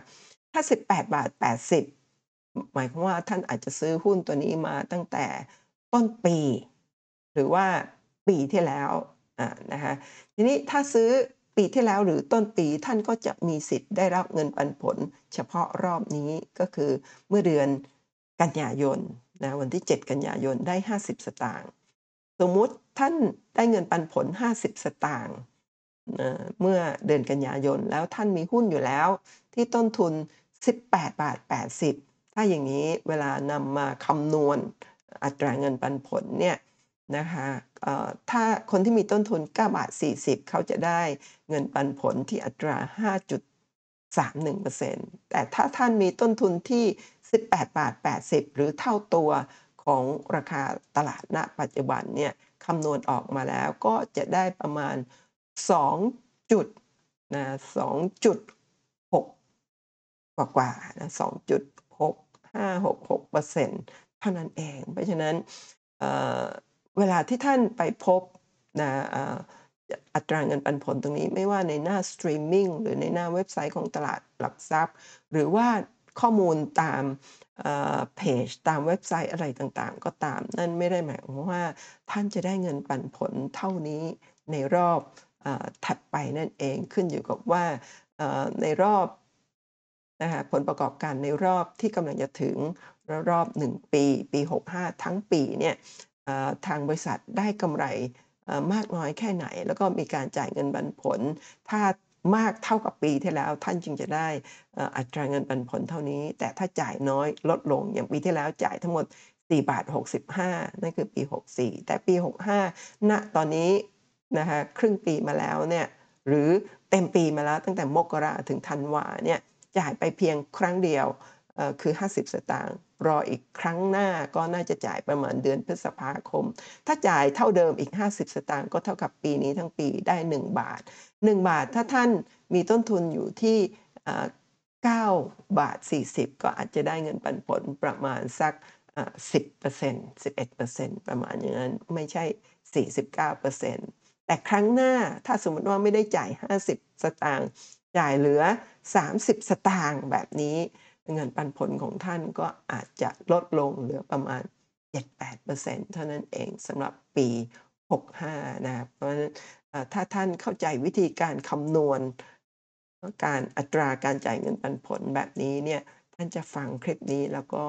ถ้า18บาท80หมายความว่าท่านอาจจะซื้อหุ้นตัวนี้มาตั้งแต่ต้นปี หรือว่าปีที่แล้วอ่านะคะทีนี้ถ้าซื้อปีที่แล้วหรือต้นปีท่านก็จะมีสิทธิ์ได้รับเงินปันผล เฉพาะรอบนี้ก็คือเมื่อเดือนกันยายน นะวันที่ 7 กันยายนได้ 50 สตางค์สมมุติท่านได้เงินปันผล 50 สตางค์เมื่อเดือนกันยายนแล้วท่านมีหุ้นอยู่แล้ว ที่ต้นทุน 18 บาท 80 ถ้าอย่างนี้เวลานำมาคำนวณอัตราเงินปันผลเนี่ยนะคะถ้าคนที่มีต้นทุน 9 บาท 40 เขาจะได้เงินปันผลที่อัตรา 5.31%แต่ถ้าท่านมีต้นทุนที่ 18 บาท 80 หรือเท่าตัวของราคาตลาดณปัจจุบันเนี่ยคำนวณออกมาแล้วก็จะได้ประมาณ2จุดนะ2.6กว่ากว่านะ2.6566%เท่านั้นเอง เพราะฉะนั้นเเวลาที่ท่านไปพบนะอัตราเงินปันผลตรงนี้ไม่ว่าในหน้าสตรีมมิ่งหรือในหน้าเว็บไซต์ของตลาดหลักทรัพย์ หรือว่า ข้อมูลตามเพจตามเว็บไซต์อะไรต่างๆ ก็ตาม นั่นไม่ได้หมายความว่าท่านจะได้เงินปันผลเท่านี้ในรอบอถัดไปนั่นเองขึ้นอยู่กับว่าในรอบนะคะผลประกอบการในรอบที่กำลังจะถึงรอบ 1 ปี ปี 65 ทั้งปีเนี่ยทางบริษัทได้กำไรมากน้อยแค่ไหน แล้วก็มีการจ่ายเงินปันผล ถ้า มากเท่ากับปีที่แล้ว ท่านจึงจะได้อัตราเงินปันผลเท่านี้ แต่ถ้าจ่ายน้อยลดลงอย่างปีที่แล้วจ่ายทั้งหมด4บาท65 นั่นคือปี 64 แต่ปี 65 ณตอนนี้นะคะครึ่งปีมาแล้วเนี่ยหรือเต็มปีมาแล้วตั้งแต่มกราถึงธันวาเนี่ยจ่ายไปเพียงครั้งเดียว คือ 50 สตางค์รออีกครั้งหน้าก็น่าจะจ่ายประมาณเดือนพฤษภาคม ถ้าจ่ายเท่าเดิมอีก 50 สตางค์ก็เท่ากับปีนี้ทั้งปีได้ 1 บาท 1 บาทถ้าท่านมีต้นทุนอยู่ที่9บาท 40 ก็อาจจะได้เงินปันผลประมาณสัก 10% 11%ประมาณอย่างนั้นไม่ใช่ 49%แต่ครั้งหน้าถ้าสมมติว่าไม่ได้จ่าย 50 สตางค์จ่ายเหลือ 30 สตางค์แบบนี้ เงินปันผลของท่านก็อาจจะลดลงเหลือประมาณ 7-8%เท่านั้นเองสำหรับปี 65 นะครับเพราะฉะนั้นถ้าท่านเข้าใจวิธีการคำนวณ การอัตราการจ่ายเงินปันผลแบบนี้เนี่ยท่านจะฟังคลิปนี้แล้วก็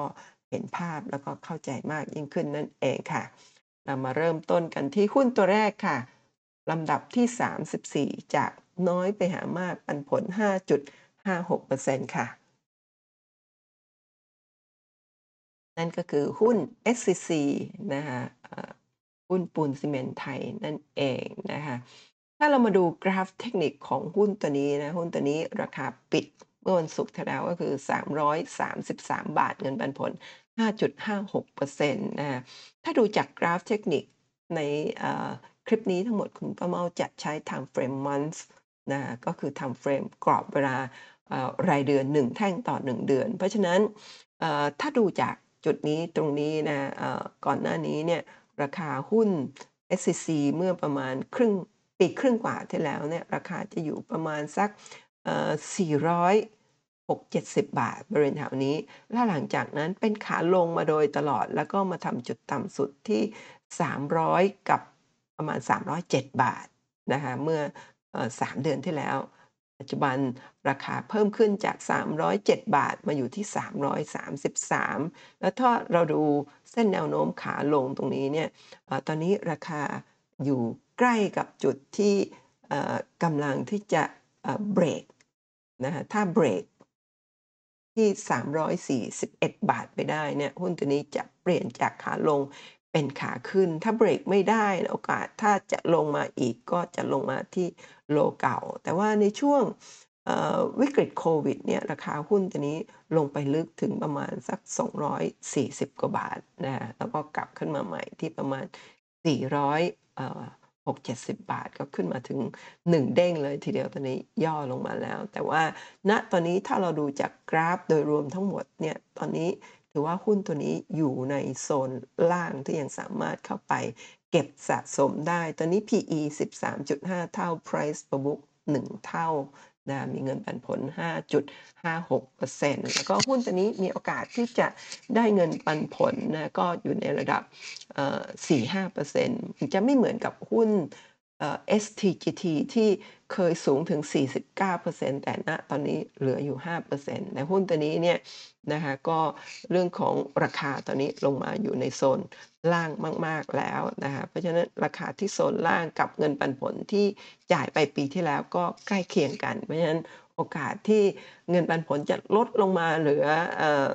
เห็นภาพแล้วก็เข้าใจมากยิ่งขึ้นนั่นเองค่ะ เรามาเริ่มต้นกันที่หุ้นตัวแรกค่ะลำดับที่ 34 จากน้อยไปหามากปันผล 5.56%ค่ะ นั่นก็คือหุ้น SCC นะคะหุ้นปูนซีเมนต์ไทยนั่นเองนะคะถ้าเรามาดูกราฟเทคนิคของหุ้นตัวนี้นะหุ้นตัวนี้ราคาปิดเมื่อวันศุกร์ที่แล้วก็คือ 333 บาทเงินปันผล 5.56%นะถ้าดูจากกราฟเทคนิคในคลิปนี้ทั้งหมดคุณป้าเมาจะใช้ time frame month นะะก็คือ time frame กรอบเวลารายเดือน 1 แท่งต่อ 1 เดือน เพราะฉะนั้นถ้าดูจาก จุดนี้ตรงนี้นะก่อนหน้านี้เนี่ยราคาหุ้น SCC เมื่อประมาณครึ่งปีครึ่งกว่าที่แล้วเนี่ยราคาจะอยู่ประมาณสัก 400 6-70 บาทบริเวณแถวนี้ แล้วหลังจากนั้นเป็นขาลงมาโดยตลอด แล้วก็มาทำจุดต่ำสุดที่ 300 กับประมาณ 307 บาทนะคะเมื่อเอ่อ3เดือนที่แล้ว ปัจจุบันราคาเพิ่มขึ้นจาก 307 บาทมาอยู่ที่ 333 แล้วถ้าเราดูเส้นแนวโน้มขาลงตรงนี้เนี่ยตอนนี้ราคาอยู่ใกล้กับจุดที่กำลังที่จะเบรกนะคะถ้าเบรกที่ 341 บาทไปได้เนี่ยหุ้นตัวนี้จะเปลี่ยนจากขาลง เป็นขาขึ้น ถ้าเบรกไม่ได้โอกาสถ้าจะลงมาอีกก็จะลงมาที่โลเก่า แต่ว่าในช่วงวิกฤตโควิดเนี่ยราคาหุ้นตัวนี้ลงไปลึกถึงประมาณสัก 240 กว่าบาทนะแล้วก็กลับขึ้นมาใหม่ที่ประมาณ 400เอ่อ6-70 บาทก็ขึ้นมาถึง 1 เด้งเลยทีเดียวตอนนี้ย่อลงมาแล้ว แต่ว่าณตอนนี้ถ้าเราดูจากกราฟโดยรวมทั้งหมดเนี่ยตอนนี้ ถือว่าหุ้นตัวนี้อยู่ในโซนล่างที่ยังสามารถเข้าไปเก็บสะสมได้ ตอนนี้ PE 13.5 เท่า Price per book 1 เท่านะมีเงินปันผล 5.56%แล้วก็หุ้นตัวนี้มีโอกาสที่จะได้เงินปันผลนะก็อยู่ในระดับเอ่อ4-5%มันจะไม่เหมือนกับหุ้น STGT ที่ เคยสูงถึง 49%แต่ณตอนนี้เหลืออยู่5%แต่หุ้นตัวนี้เนี่ยนะคะก็เรื่องของราคาตอนนี้ลงมาอยู่ในโซนล่างมาก ๆแล้วนะคะเพราะฉะนั้นราคาที่โซนล่างกับเงินปันผลที่จ่ายไปปีที่แล้วก็ใกล้เคียงกัน เพราะฉะนั้นโอกาสที่เงินปันผลจะลดลงมาเหลือเออ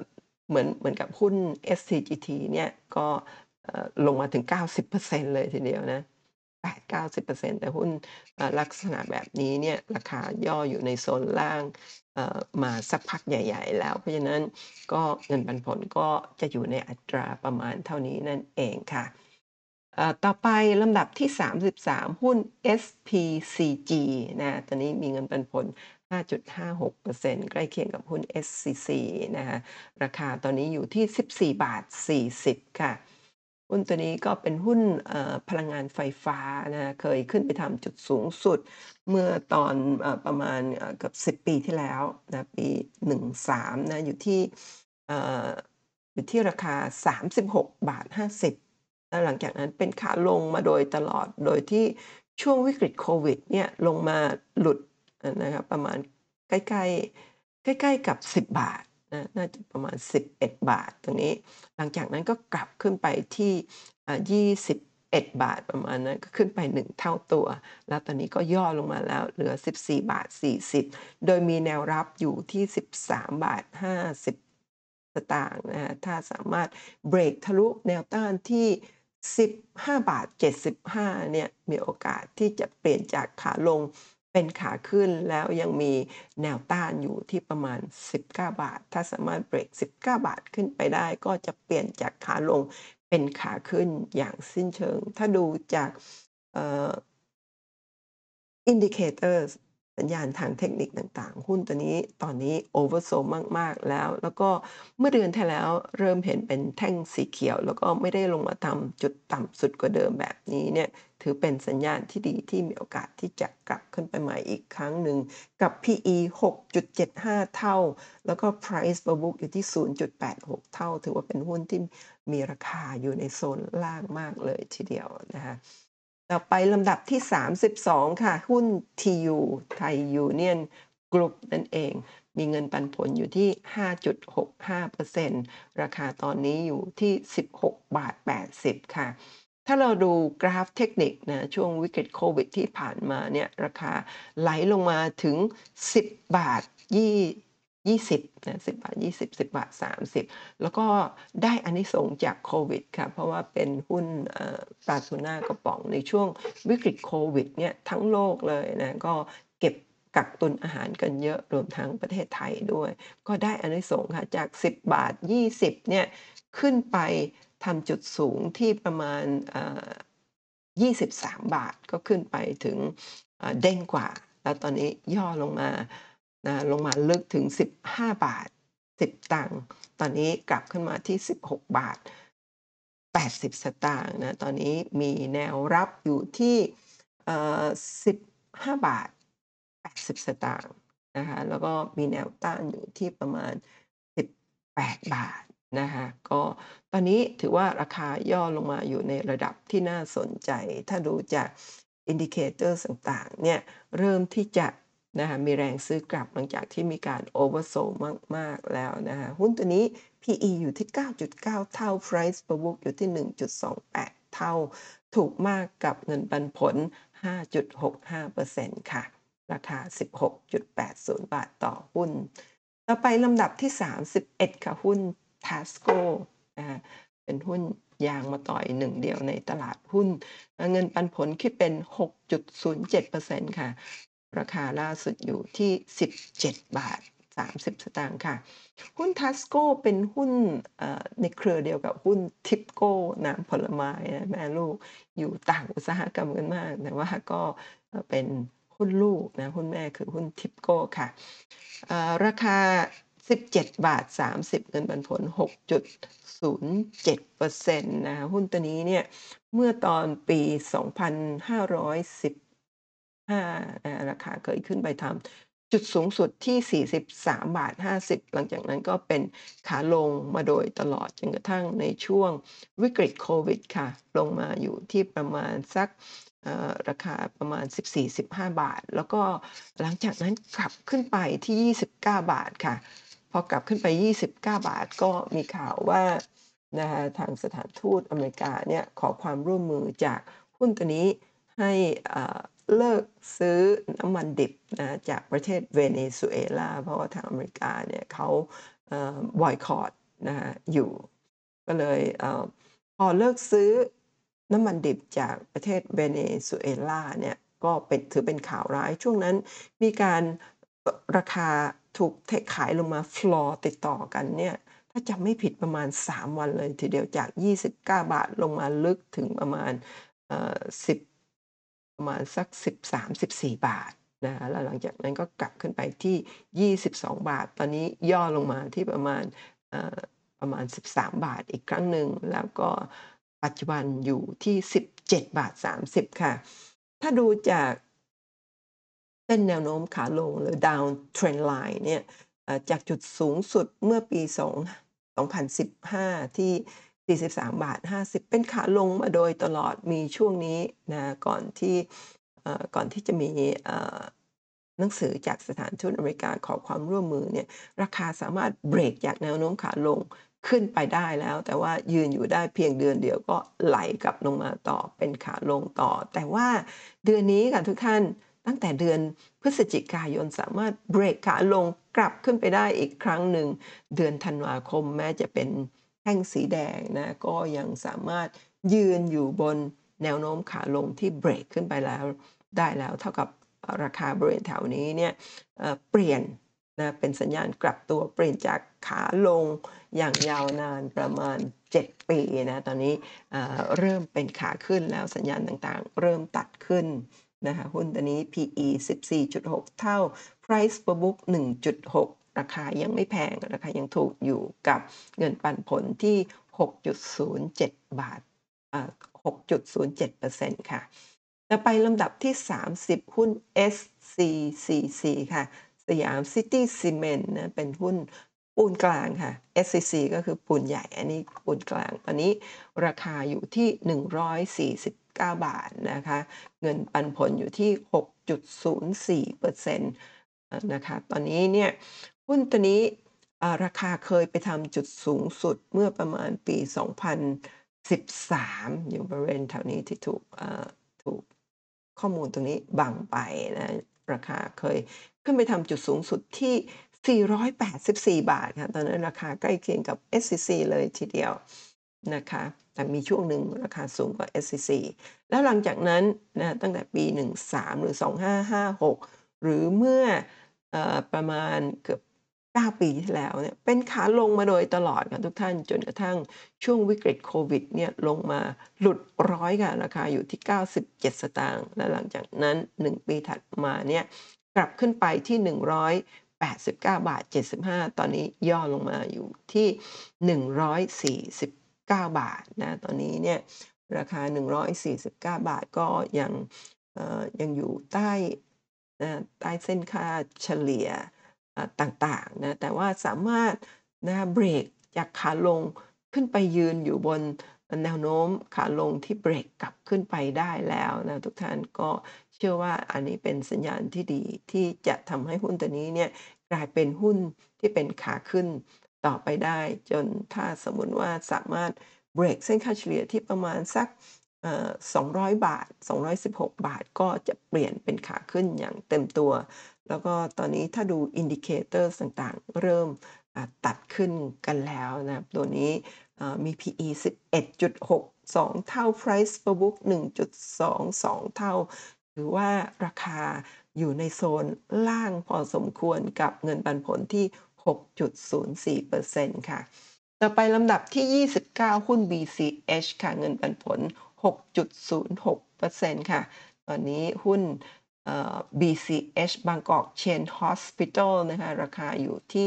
เหมือนเหมือนกับหุ้น SCGT เนี่ยก็ลงมาถึง 90%เลยทีเดียวนะ 8-90%แต่หุ้นลักษณะแบบนี้เนี่ยราคาย่ออยู่ในโซนล่างมาสักพักใหญ่ ๆ แล้ว เพราะฉะนั้นก็เงินปันผลก็จะอยู่ในอัตราประมาณเท่านี้นั่นเองค่ะ ต่อไปลำดับที่ 33 หุ้น SPCG นะตัวนี้มีเงินปันผล 5.56%ใกล้เคียงกับหุ้น SCC นะคะราคาตอนนี้อยู่ที่ 14 บาท 40 ค่ะ หุ้นตัวนี้ก็เป็นหุ้นพลังงานไฟฟ้านะเคยขึ้นไปทำจุดสูงสุด เมื่อตอนอประมาณเกือบ10 ปีที่แล้วนะปี 13นะอยู่ที่อยู่ที่ราคา 36 บาท 50แล้วหลังจากนั้นเป็นขาลงมาโดยตลอดโดยที่ช่วงวิกฤตโควิดเนี่ยลงมาหลุดนะครับประมาณใกล้ๆใกล้ๆกับ 10 บาท นะน่าจะประมาณ 11 บาทตรงนี้ หลังจากนั้นก็กลับขึ้นไปที่อ่า21 บาทประมาณนั้นก็ขึ้นไป 1 เท่าตัว แล้วตอนนี้ก็ย่อลงมาแล้วเหลือ 14 บาท 40 โดยมีแนวรับอยู่ที่ 13 บาท 50 สตางค์นะคะถ้าสามารถเบรกทะลุแนวต้านที่ 15 บาท 75 เนี่ยมีโอกาสที่จะเปลี่ยนจากขาลง เป็นขาขึ้นแล้วยังมีแนวต้านอยู่ที่ประมาณ 19 บาท ถ้าสามารถเบรก 19 บาทขึ้นไปได้ ก็จะเปลี่ยนจากขาลงเป็นขาขึ้นอย่างสิ้นเชิง ถ้าดูจาก indicator สัญญาณทางเทคนิคต่างๆ หุ้นตัวนี้ตอนนี้ oversold มากๆแล้ว แล้วก็เมื่อเดือนที่แล้วเริ่มเห็นเป็นแท่งสีเขียว แล้วก็ไม่ได้ลงมาทำจุดต่ำสุดกว่าเดิมแบบนี้เนี่ยถือเป็นสัญญาณที่ดีที่มีโอกาสที่จะกลับขึ้นไปใหม่อีกครั้งหนึ่งกับ PE 6.75 เท่า แล้วก็ Price per book อยู่ที่ 0.86 เท่า ถือว่าเป็นหุ้นที่มีราคาอยู่ในโซนล่างมากเลยทีเดียวนะคะ ต่อไปลำดับที่ 32 ค่ะ หุ้น TU ไทยยูเนียนกรุ๊ปนั่นเอง มีเงินปันผลอยู่ที่ 5.65%ราคาตอนนี้อยู่ที่ 16 บาท 80 ค่ะ ถ้าเราดูกราฟเทคนิคนะช่วงวิกฤตโควิดที่ผ่านมาเนี่ยราคาไหลลงมาถึง 10 บาทยี่ 20นะ10 บาท 20 10 บาท 30 แล้วก็ได้อานิสงส์จากโควิดค่ะ เพราะว่าเป็นหุ้นอ่อปลาทูน่ากระป๋องในช่วงวิกฤตโควิดเนี่ยทั้งโลกเลยนะก็เก็บกักตุนอาหารกันเยอะรวมทั้งประเทศไทยด้วย ก็ได้อานิสงส์ค่ะจาก 10 บาท 20เนี่ยขึ้นไปทำจุดสูงที่ประมาณอ่อ23 บาทก็ขึ้นไปถึงเด้งกว่า แล้วตอนนี้ย่อลงมา นะลงมาลึกถึง 15 บาท 10 ตังค์ตอนนี้กลับขึ้นมาที่ 16 บาท 80 สตางค์นะตอนนี้มีแนวรับอยู่ที่ 15 บาท 80 สตางค์นะคะแล้วก็มีแนวต้านอยู่ที่ประมาณ 18 บาทนะคะก็ตอนนี้ถือว่าราคาย่อลงมาอยู่ในระดับที่น่าสนใจ ถ้าดูจาก indicators ต่างๆเนี่ยเริ่มที่จะ นะคะมีแรงซื้อกลับหลังจากที่มีการ oversold มาก ๆ แล้วนะคะหุ้นตัวนี้ PE อยู่ที่ 9.9 เท่า Price per book อยู่ที่ 1.28 เท่า ถูกมากกับเงินปันผล 5.65%ค่ะ ราคา 16.80 บาทต่อหุ้น ต่อไปลำดับที่ 31 ค่ะ หุ้น Tasco นะคะเป็นหุ้นยางมะตอยหนึ่งเดียวในตลาดหุ้น เงินปันผลคิดเป็น 6.07%ค่ะ ราคาล่าสุดอยู่ที่ 17 บาท 30 สตางค์ค่ะ หุ้นทัสโกเป็นหุ้นในเครือเดียวกับหุ้นทิปโก้น้ำผลไม้นะแม่ลูกอยู่ต่างอุตสาหกรรมกันมาก แต่ว่าก็เป็นหุ้นลูกนะหุ้นแม่คือหุ้นทิปโก้ค่ะราคา 17 บาท 30 เงินปันผล 6.07%นะหุ้นตัวนี้เนี่ยเมื่อตอนปี 2510 5ราคาเคยขึ้นไปทำจุดสูงสุดที่ 43 บาท 50 หลังจากนั้นก็เป็นขาลงมาโดยตลอดจนกระทั่งในช่วงวิกฤตโควิดค่ะ ลงมาอยู่ที่ประมาณสักราคาประมาณ 14-15 บาท แล้วก็หลังจากนั้นกลับขึ้นไปที่ 29 บาทค่ะ พอกลับขึ้นไป 29 บาทก็มีข่าวว่านะะทางสถานทูตอเมริกาเนี่ยขอความร่วมมือจากหุ้นตัวนี้ให้ เลิกซื้อน้ำมันดิบนะจากประเทศเวเนซุเอลา เพราะว่าทางอเมริกาเนี่ยเขาบอยคอตนะคะอยู่ ก็เลยเอพอเลิกซื้อน้ำมันดิบจากประเทศเวเนซุเอลาเนี่ยก็เป็นถือเป็นข่าวร้ายช่วงนั้นมีการราคาถูกเทขายลงมาฟลอร์ติดต่อกันเนี่ยถ้าจำไม่ผิดประมาณ 3 วันเลย ทีเดียวจาก 29 บาทลงมาลึกถึงประมาณเอ่อ10 ประมาณสัก 13-14 บาทนะคะแล้วหลังจากนั้นก็กลับขึ้นไปที่ 22 บาท ตอนนี้ย่อลงมาที่ประมาณประมาณ 13 บาทอีกครั้งหนึ่ง แล้วก็ปัจจุบันอยู่ที่ 17 บาท 30 ค่ะ ถ้าดูจากเส้นแนวโน้มขาลงหรือ down trend line เนี่ยจากจุดสูงสุดเมื่อปี 2 2015 ที่ 43 บาท 50 เป็นขาลงมาโดยตลอดมีช่วงนี้นะก่อนที่ก่อนที่จะมีหนังสือจากสถานทูตอเมริกาขอความร่วมมือเนี่ยราคาสามารถเบรกจากแนวโน้มขาลงขึ้นไปได้แล้ว แต่ว่ายืนอยู่ได้เพียงเดือนเดียวก็ไหลกลับลงมาต่อเป็นขาลงต่อ แต่ว่าเดือนนี้ค่ะทุกท่านตั้งแต่เดือนพฤศจิกายนสามารถเบรกขาลงกลับขึ้นไปได้อีกครั้งหนึ่ง เดือนธันวาคมแม้จะเป็น ท่งสีแดงนะก็ยังสามารถยืนอยู่บนแนวโน้มขาลงที่เบรกขึ้นไปแล้วได้แล้วเท่ากับราคาบริเวณแถวนี้เนี่ยเปลี่ยนนะเป็นสัญญาณกลับตัวเปลี่ยนจากขาลงอย่างยาวนานประมาณ 7 ปีนะตอนนี้เริ่มเป็นขาขึ้นแล้วสัญญาณต่างๆ เริ่มตัดขึ้นนะคะหุ้นตัวนี้ PE 14.6 เท่า Price per book 1.6 ราคายังไม่แพง ราคายังถูกอยู่กับเงินปันผลที่ 6.07 บาทอ6.07%ค่ะต่อไปลำดับที่ 30 หุ้น SCCC ค่ะ สยามซิตี้ซีเมนต์นะ เป็นหุ้นปูนกลางค่ะ SCC ก็คือปูนใหญ่ อันนี้ปูนกลาง ตอนนี้ราคาอยู่ที่ 149 บาทนะคะ เงินปันผลอยู่ที่ 6.04%อ่านะคะ ตอนนี้เนี่ย หุ้นตัวนี้ราคาเคยไปทำจุดสูงสุดเมื่อประมาณปี 2013 อยู่บริเวณแถวนี้ที่ถูกถูกข้อมูลตรงนี้บังไปนะราคาเคยขึ้นไปทำจุดสูงสุดที่ 484 บาทค่ะตอนนั้นราคาใกล้เคียงกับ SCC เลยทีเดียวนะคะแต่มีช่วงหนึ่งราคาสูงกว่า SCC แล้วหลังจากนั้นนะตั้งแต่ปี 13 หรือ 2556 หรือเมื่ออประมาณเกือบ 9 ปีที่แล้วเนี่ยเป็นขาลงมาโดยตลอดค่ะทุกท่านจนกระทั่งช่วงวิกฤตโควิดเนี่ยลงมาหลุด100ค่ะราคาอยู่ที่ 97 สตางค์และหลังจากนั้น 1 ปีถัดมาเนี่ยกลับขึ้นไปที่ 189 บาท 75 ตอนนี้ย่อลงมาอยู่ที่ 149 บาทนะตอนนี้เนี่ยราคา 149 บาทก็ยังยังอยู่ใต้นะใต้เส้นค่าเฉลี่ย ต่างๆนะแต่ว่าสามารถนะเบรกจากขาลงขึ้นไปยืนอยู่บนแนวโน้มขาลงที่เบรกกลับขึ้นไปได้แล้วนะทุกท่านก็เชื่อว่าอันนี้เป็นสัญญาณที่ดีที่จะทำให้หุ้นตัวนี้เนี่ยกลายเป็นหุ้นที่เป็นขาขึ้นต่อไปได้ จนถ้าสมมุติว่าสามารถเบรกเส้นค่าเฉลี่ยที่ประมาณสัก200 บาท 216 บาทก็จะเปลี่ยนเป็นขาขึ้นอย่างเต็มตัว แล้วก็ตอนนี้ถ้าดู Indicators ต่างๆ เริ่มตัดขึ้นกันแล้วนะตัวนี้มี PE 11.62 เท่า Price per book 1.22 เท่า ถือว่าราคาอยู่ในโซนล่างพอสมควรกับเงินปันผลที่ 6.04%ค่ะ ต่อไปลำดับที่ 29 หุ้น BCH ค่ะ เงินปันผล 6.06%ค่ะ ตอนนี้หุ้น BCH บางกอก Chain Hospital นะคะราคาอยู่ที่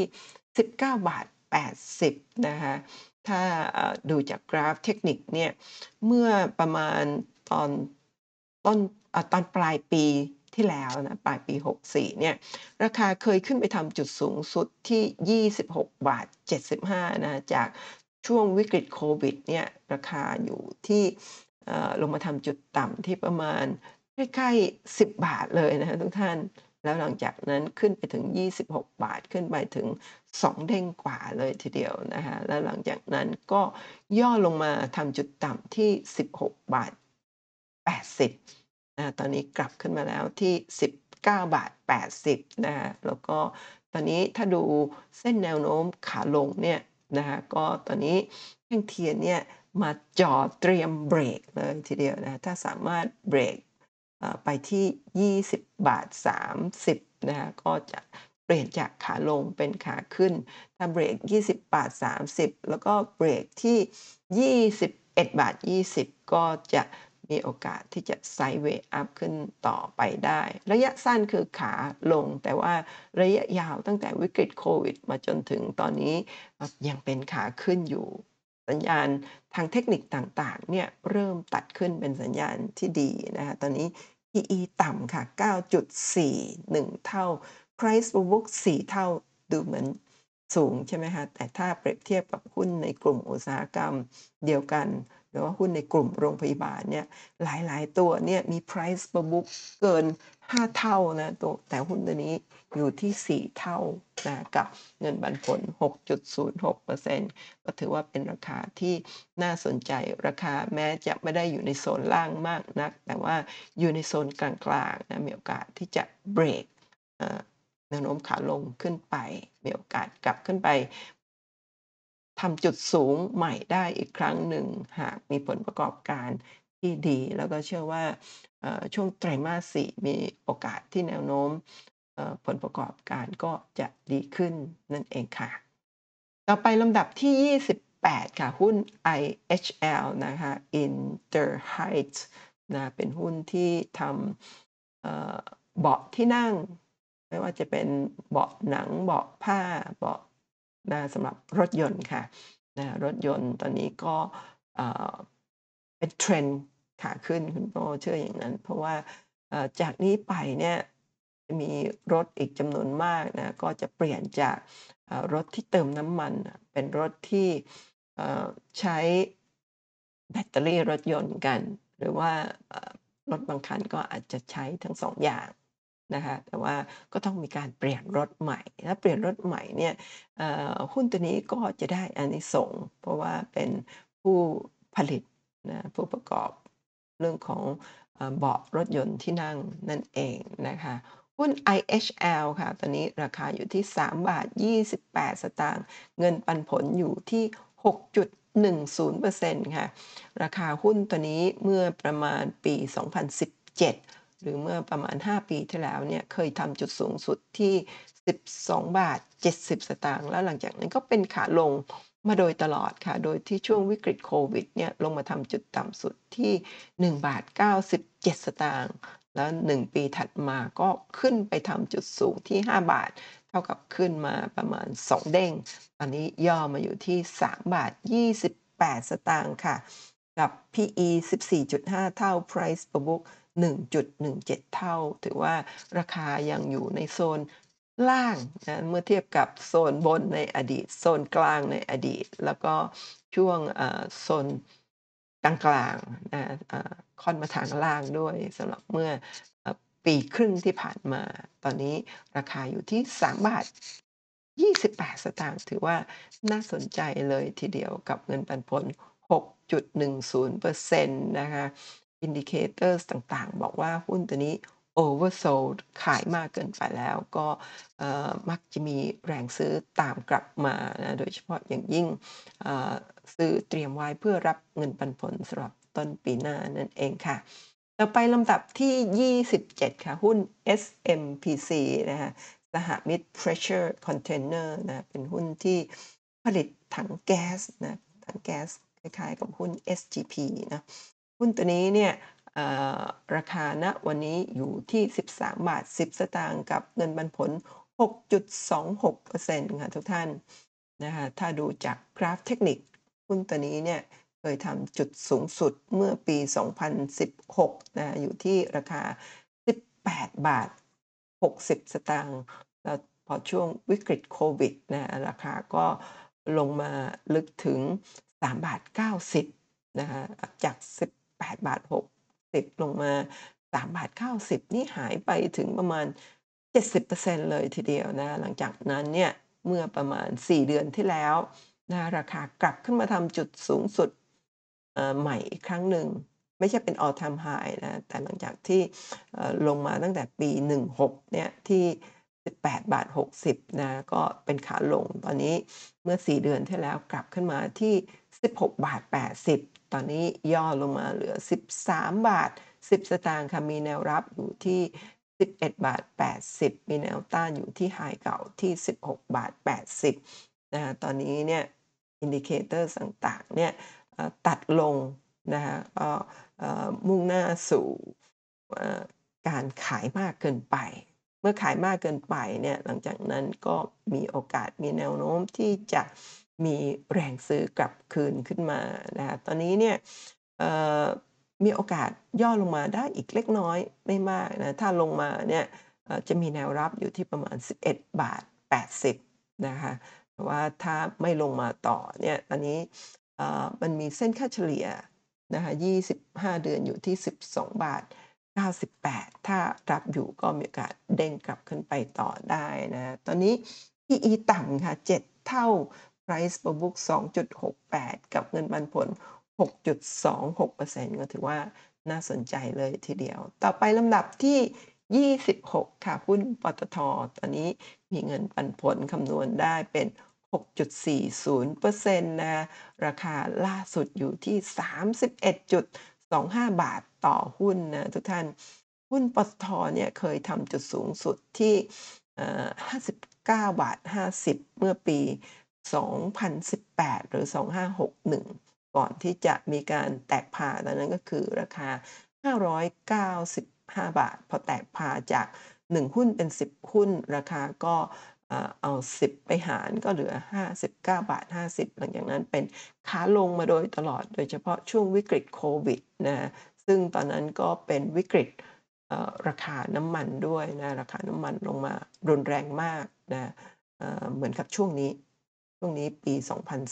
19 บาท 80 นะคะถ้าดูจากกราฟเทคนิคเนี่ยเมื่อประมาณตอนต้นอตอนปลายปีที่แล้วนะปลายปี 64 เนี่ยราคาเคยขึ้นไปทำจุดสูงสุดที่ 26 บาท 75 นะจากช่วงวิกฤตโควิดเนี่ยราคาอยู่ที่ลงมาทำจุดต่ำที่ประมาณ ใกล้ๆ 10 บาทเลยนะคะทุกท่าน แล้วหลังจากนั้นขึ้นไปถึง 26 บาทขึ้นไปถึง 2 เด้งกว่าเลยทีเดียวนะคะแล้วหลังจากนั้นก็ย่อลงมาทำจุดต่ำที่ 16 บาท 80นะตอนนี้กลับขึ้นมาแล้วที่ 19 บาท 80นะคะแล้วก็ตอนนี้ถ้าดูเส้นแนวโน้มขาลงเนี่ยนะคะก็ตอนนี้แท่งเทียนเนี่ยมาจ่อเตรียมเบรกเลยทีเดียวนะถ้าสามารถเบรก ไปที่ 20 บาท 30นะคะก็จะเปลี่ยนจากขาลงเป็นขาขึ้น ถ้าเบรก 20 บาท 30 แล้วก็เบรกที่ 21 บาท 20 ก็จะมีโอกาสที่จะ Sideways up ขึ้นต่อไปได้ ระยะสั้นคือขาลง แต่ว่าระยะยาวตั้งแต่วิกฤตโควิด มาจนถึงตอนนี้ยังเป็นขาขึ้นอยู่ สัญญาณทางเทคนิคต่างๆเนี่ยเริ่มตัดขึ้นเป็นสัญญาณที่ดีนะคะตอนนี้ PE ต่ำค่ะ 9.41 เท่า Price per book 4 เท่าดูเหมือนสูงใช่ไหมคะ แต่ถ้าเปรียบเทียบกับหุ้นในกลุ่มอุตสาหกรรมเดียวกัน หรือว่าหุ้นในกลุ่มโรงพยาบาลเนี่ย หลายๆ ตัวเนี่ยมี Price per book เกิน 5 เท่านะตัวแต่หุ้นตัวนี้อยู่ที่ 4 เท่านะกับเงินปันผล 6.06%ก็ถือว่าเป็นราคาที่น่าสนใจราคาแม้จะไม่ได้อยู่ในโซนล่างมากนัก แต่ว่าอยู่ในโซนกลางๆนะมีโอกาสที่จะเบรกเอ่อแนวโน้มขาลงขึ้นไป มีโอกาสกลับขึ้นไปทำจุดสูงใหม่ได้อีกครั้งหนึ่ง หากมีผลประกอบการ ที่ดี แล้วก็เชื่อว่าช่วงไตรมาส4มีโอกาสที่แนวโน้มผลประกอบการก็จะดีขึ้นนั่นเองค่ะ ต่อไปลำดับที่ 28 ค่ะ หุ้น IHL นะคะ Interhyte นะเป็นหุ้นที่ทำเบาะที่นั่ง ไม่ว่าจะเป็นเบาะหนังเบาะผ้าเบาะนะสำหรับรถยนต์ค่ะนะรถยนต์ตอนนี้ก็เอ่อเป็น Trend ขาขึ้นคุณโปเชื่ออย่างนั้น เพราะว่าจากนี้ไปเนี่ยมีรถอีกจำนวนมากนะก็จะเปลี่ยนจากรถที่เติมน้ำมัน เป็นรถที่ใช้แบตเตอรี่รถยนต์กัน หรือว่ารถบางคันก็อาจจะใช้ทั้ง2องอย่างนะคะแต่ว่าก็ต้องมีการเปลี่ยนรถใหม่ถ้าเปลี่ยนรถใหม่เนี่ยหุ้นตัวนี้ก็จะได้อานิสงส์เพราะว่าเป็นผู้ผลิตนะผู้ประกอบ เรื่องของเอ่อเบาะรถยนต์ที่นั่งนั่นเองนะคะหุ้น IHL ค่ะ ตอนนี้ราคาอยู่ที่ 3 บาท 28 สตางค์ เงินปันผลอยู่ที่ 6.10%ค่ะ ราคาหุ้นตัวนี้เมื่อประมาณปี 2017 หรือเมื่อประมาณ 5 ปีที่แล้วเนี่ย เคยทำจุดสูงสุดที่ 12 บาท 70 สตางค์ แล้วหลังจากนั้นก็เป็นขาลง มาโดยตลอดค่ะ โดยที่ช่วงวิกฤตโควิดเนี่ยลงมาทำจุดต่ำสุดที่ 1 บาท 97 สตางค์แล้ว 1 ปีถัดมาก็ขึ้นไปทำจุดสูงที่ 5 บาท เท่ากับขึ้นมาประมาณ 2 เด้ง ตอนนี้ย่อมาอยู่ที่ 3 บาท 28 สตางค์ค่ะ กับ PE 14.5 เท่า Price per book 1.17 เท่า ถือว่าราคายังอยู่ในโซน ล่างนะเมื่อเทียบกับโซนบนในอดีต โซนกลางในอดีต แล้วก็ช่วงโซนกลางๆนะอ่าค่อนมาทางล่างด้วยสำหรับเมื่อปีครึ่งที่ผ่านมา ตอนนี้ราคาอยู่ที่ 3 บาท 28 สตางค์ถือว่าน่าสนใจเลยทีเดียวกับเงินปันผล 6.10%นะคะ Indicators ต่างๆ บอกว่าหุ้นตัวนี้ oversold ขายมากเกินไปแล้วก็มักจะมีแรงซื้อตามกลับมานะโดยเฉพาะอย่างยิ่งซื้อเตรียมไว้เพื่อรับเงินปันผลสำหรับต้นปีหน้านั่นเองค่ะต่อไปลำดับที่ 27 ค่ะ หุ้น SMPC นะคะสหมิตร Pressure Container นะเป็นหุ้นที่ผลิตถังแก๊สนะถังแก๊สคล้ายๆกับหุ้น SGP นะหุ้นตัวนี้เนี่ย ราคาณวันนี้อยู่ที่ 13 บาท 10 สตางค์กับเงินปันผล 6.26%ค่ะทุกท่านนะคะถ้าดูจากกราฟเทคนิคหุ้นตัวนี้เนี่ยเคยทำจุดสูงสุดเมื่อปี 2016นะคะอยู่ที่ราคา 18 บาท 60 สตางค์แล้วพอช่วงวิกฤตโควิดนะราคาก็ลงมาลึกถึง 3 บาท 90นะคะจาก 18 บาท 60ลงมา3บาท90 นี่หายไปถึงประมาณ 70%เลยทีเดียวนะ หลังจากนั้นเนี่ยเมื่อประมาณ 4 เดือนที่แล้วนะราคากลับขึ้นมาทำจุดสูงสุดใหม่อีกครั้งหนึ่ง ไม่ใช่เป็น All time high นะแต่หลังจากที่ลงมาตั้งแต่ปี 16 เนี่ยที่ 18 บาท 60 นะ ก็เป็นขาลงตอนนี้เมื่อ 4 เดือนที่แล้วกลับขึ้นมาที่ 16 บาท 80 ตอนนี้ย่อลงมาเหลือ 13 บาท 10 สตางค์ค่ะมีแนวรับอยู่ที่ 11 บาท 80 มีแนวต้านอยู่ที่ไฮเก่าที่ 16 บาท 80นะคะตอนนี้เนี่ย Indicators ต่างๆเนี่ยตัดลงนะคะก็มุ่งหน้าสู่การขายมากเกินไป เมื่อขายมากเกินไปเนี่ยหลังจากนั้นก็มีโอกาสมีแนวโน้มที่จะ มีแรงซื้อกลับคืนขึ้นมานะคะตอนนี้เนี่ยมีโอกาสย่อลงมาได้อีกเล็กน้อยไม่มากนะถ้าลงมาเนี่ยจะมีแนวรับอยู่ที่ประมาณ 11 บาท 80นะคะแต่ว่าถ้าไม่ลงมาต่อเนี่ยตอนนี้มันมีเส้นค่าเฉลี่ยนะคะ25 เดือนอยู่ที่ 12 บาท 98 ถ้ารับอยู่ก็มีโอกาสเด้งกลับขึ้นไปต่อได้นะ ตอนนี้ PE ต่ำค่ะ 7 เท่า Price per book 2.68 กับเงินปันผล 6.26%ก็ถือว่าน่าสนใจเลยทีเดียว ต่อไปลำดับที่ 26 ค่ะ หุ้นปตท.ตอนนี้มีเงินปันผลคำนวณได้เป็น 6.40%นะคะราคาล่าสุดอยู่ที่ 31.25 บาทต่อหุ้นนะทุกท่าน หุ้นปตท.เนี่ยเคยทำจุดสูงสุดที่ 59 บาท 50 เมื่อปี 2018 หรือ 2561 ก่อนที่จะมีการแตกพาตอนนั้นก็คือราคา 595 บาท พอแตกพาจาก 1 หุ้นเป็น 10 หุ้น ราคาก็เอา 10 ไปหารก็เหลือ 59 บาท 50 หลังจากนั้นเป็นขาลงมาโดยตลอด โดยเฉพาะช่วงวิกฤตโควิดนะซึ่งตอนนั้นก็เป็นวิกฤตราคาน้ำมันด้วยนะ ราคาน้ำมันลงมารุนแรงมากนะเหมือนกับช่วงนี้ ช่วงนี้ปี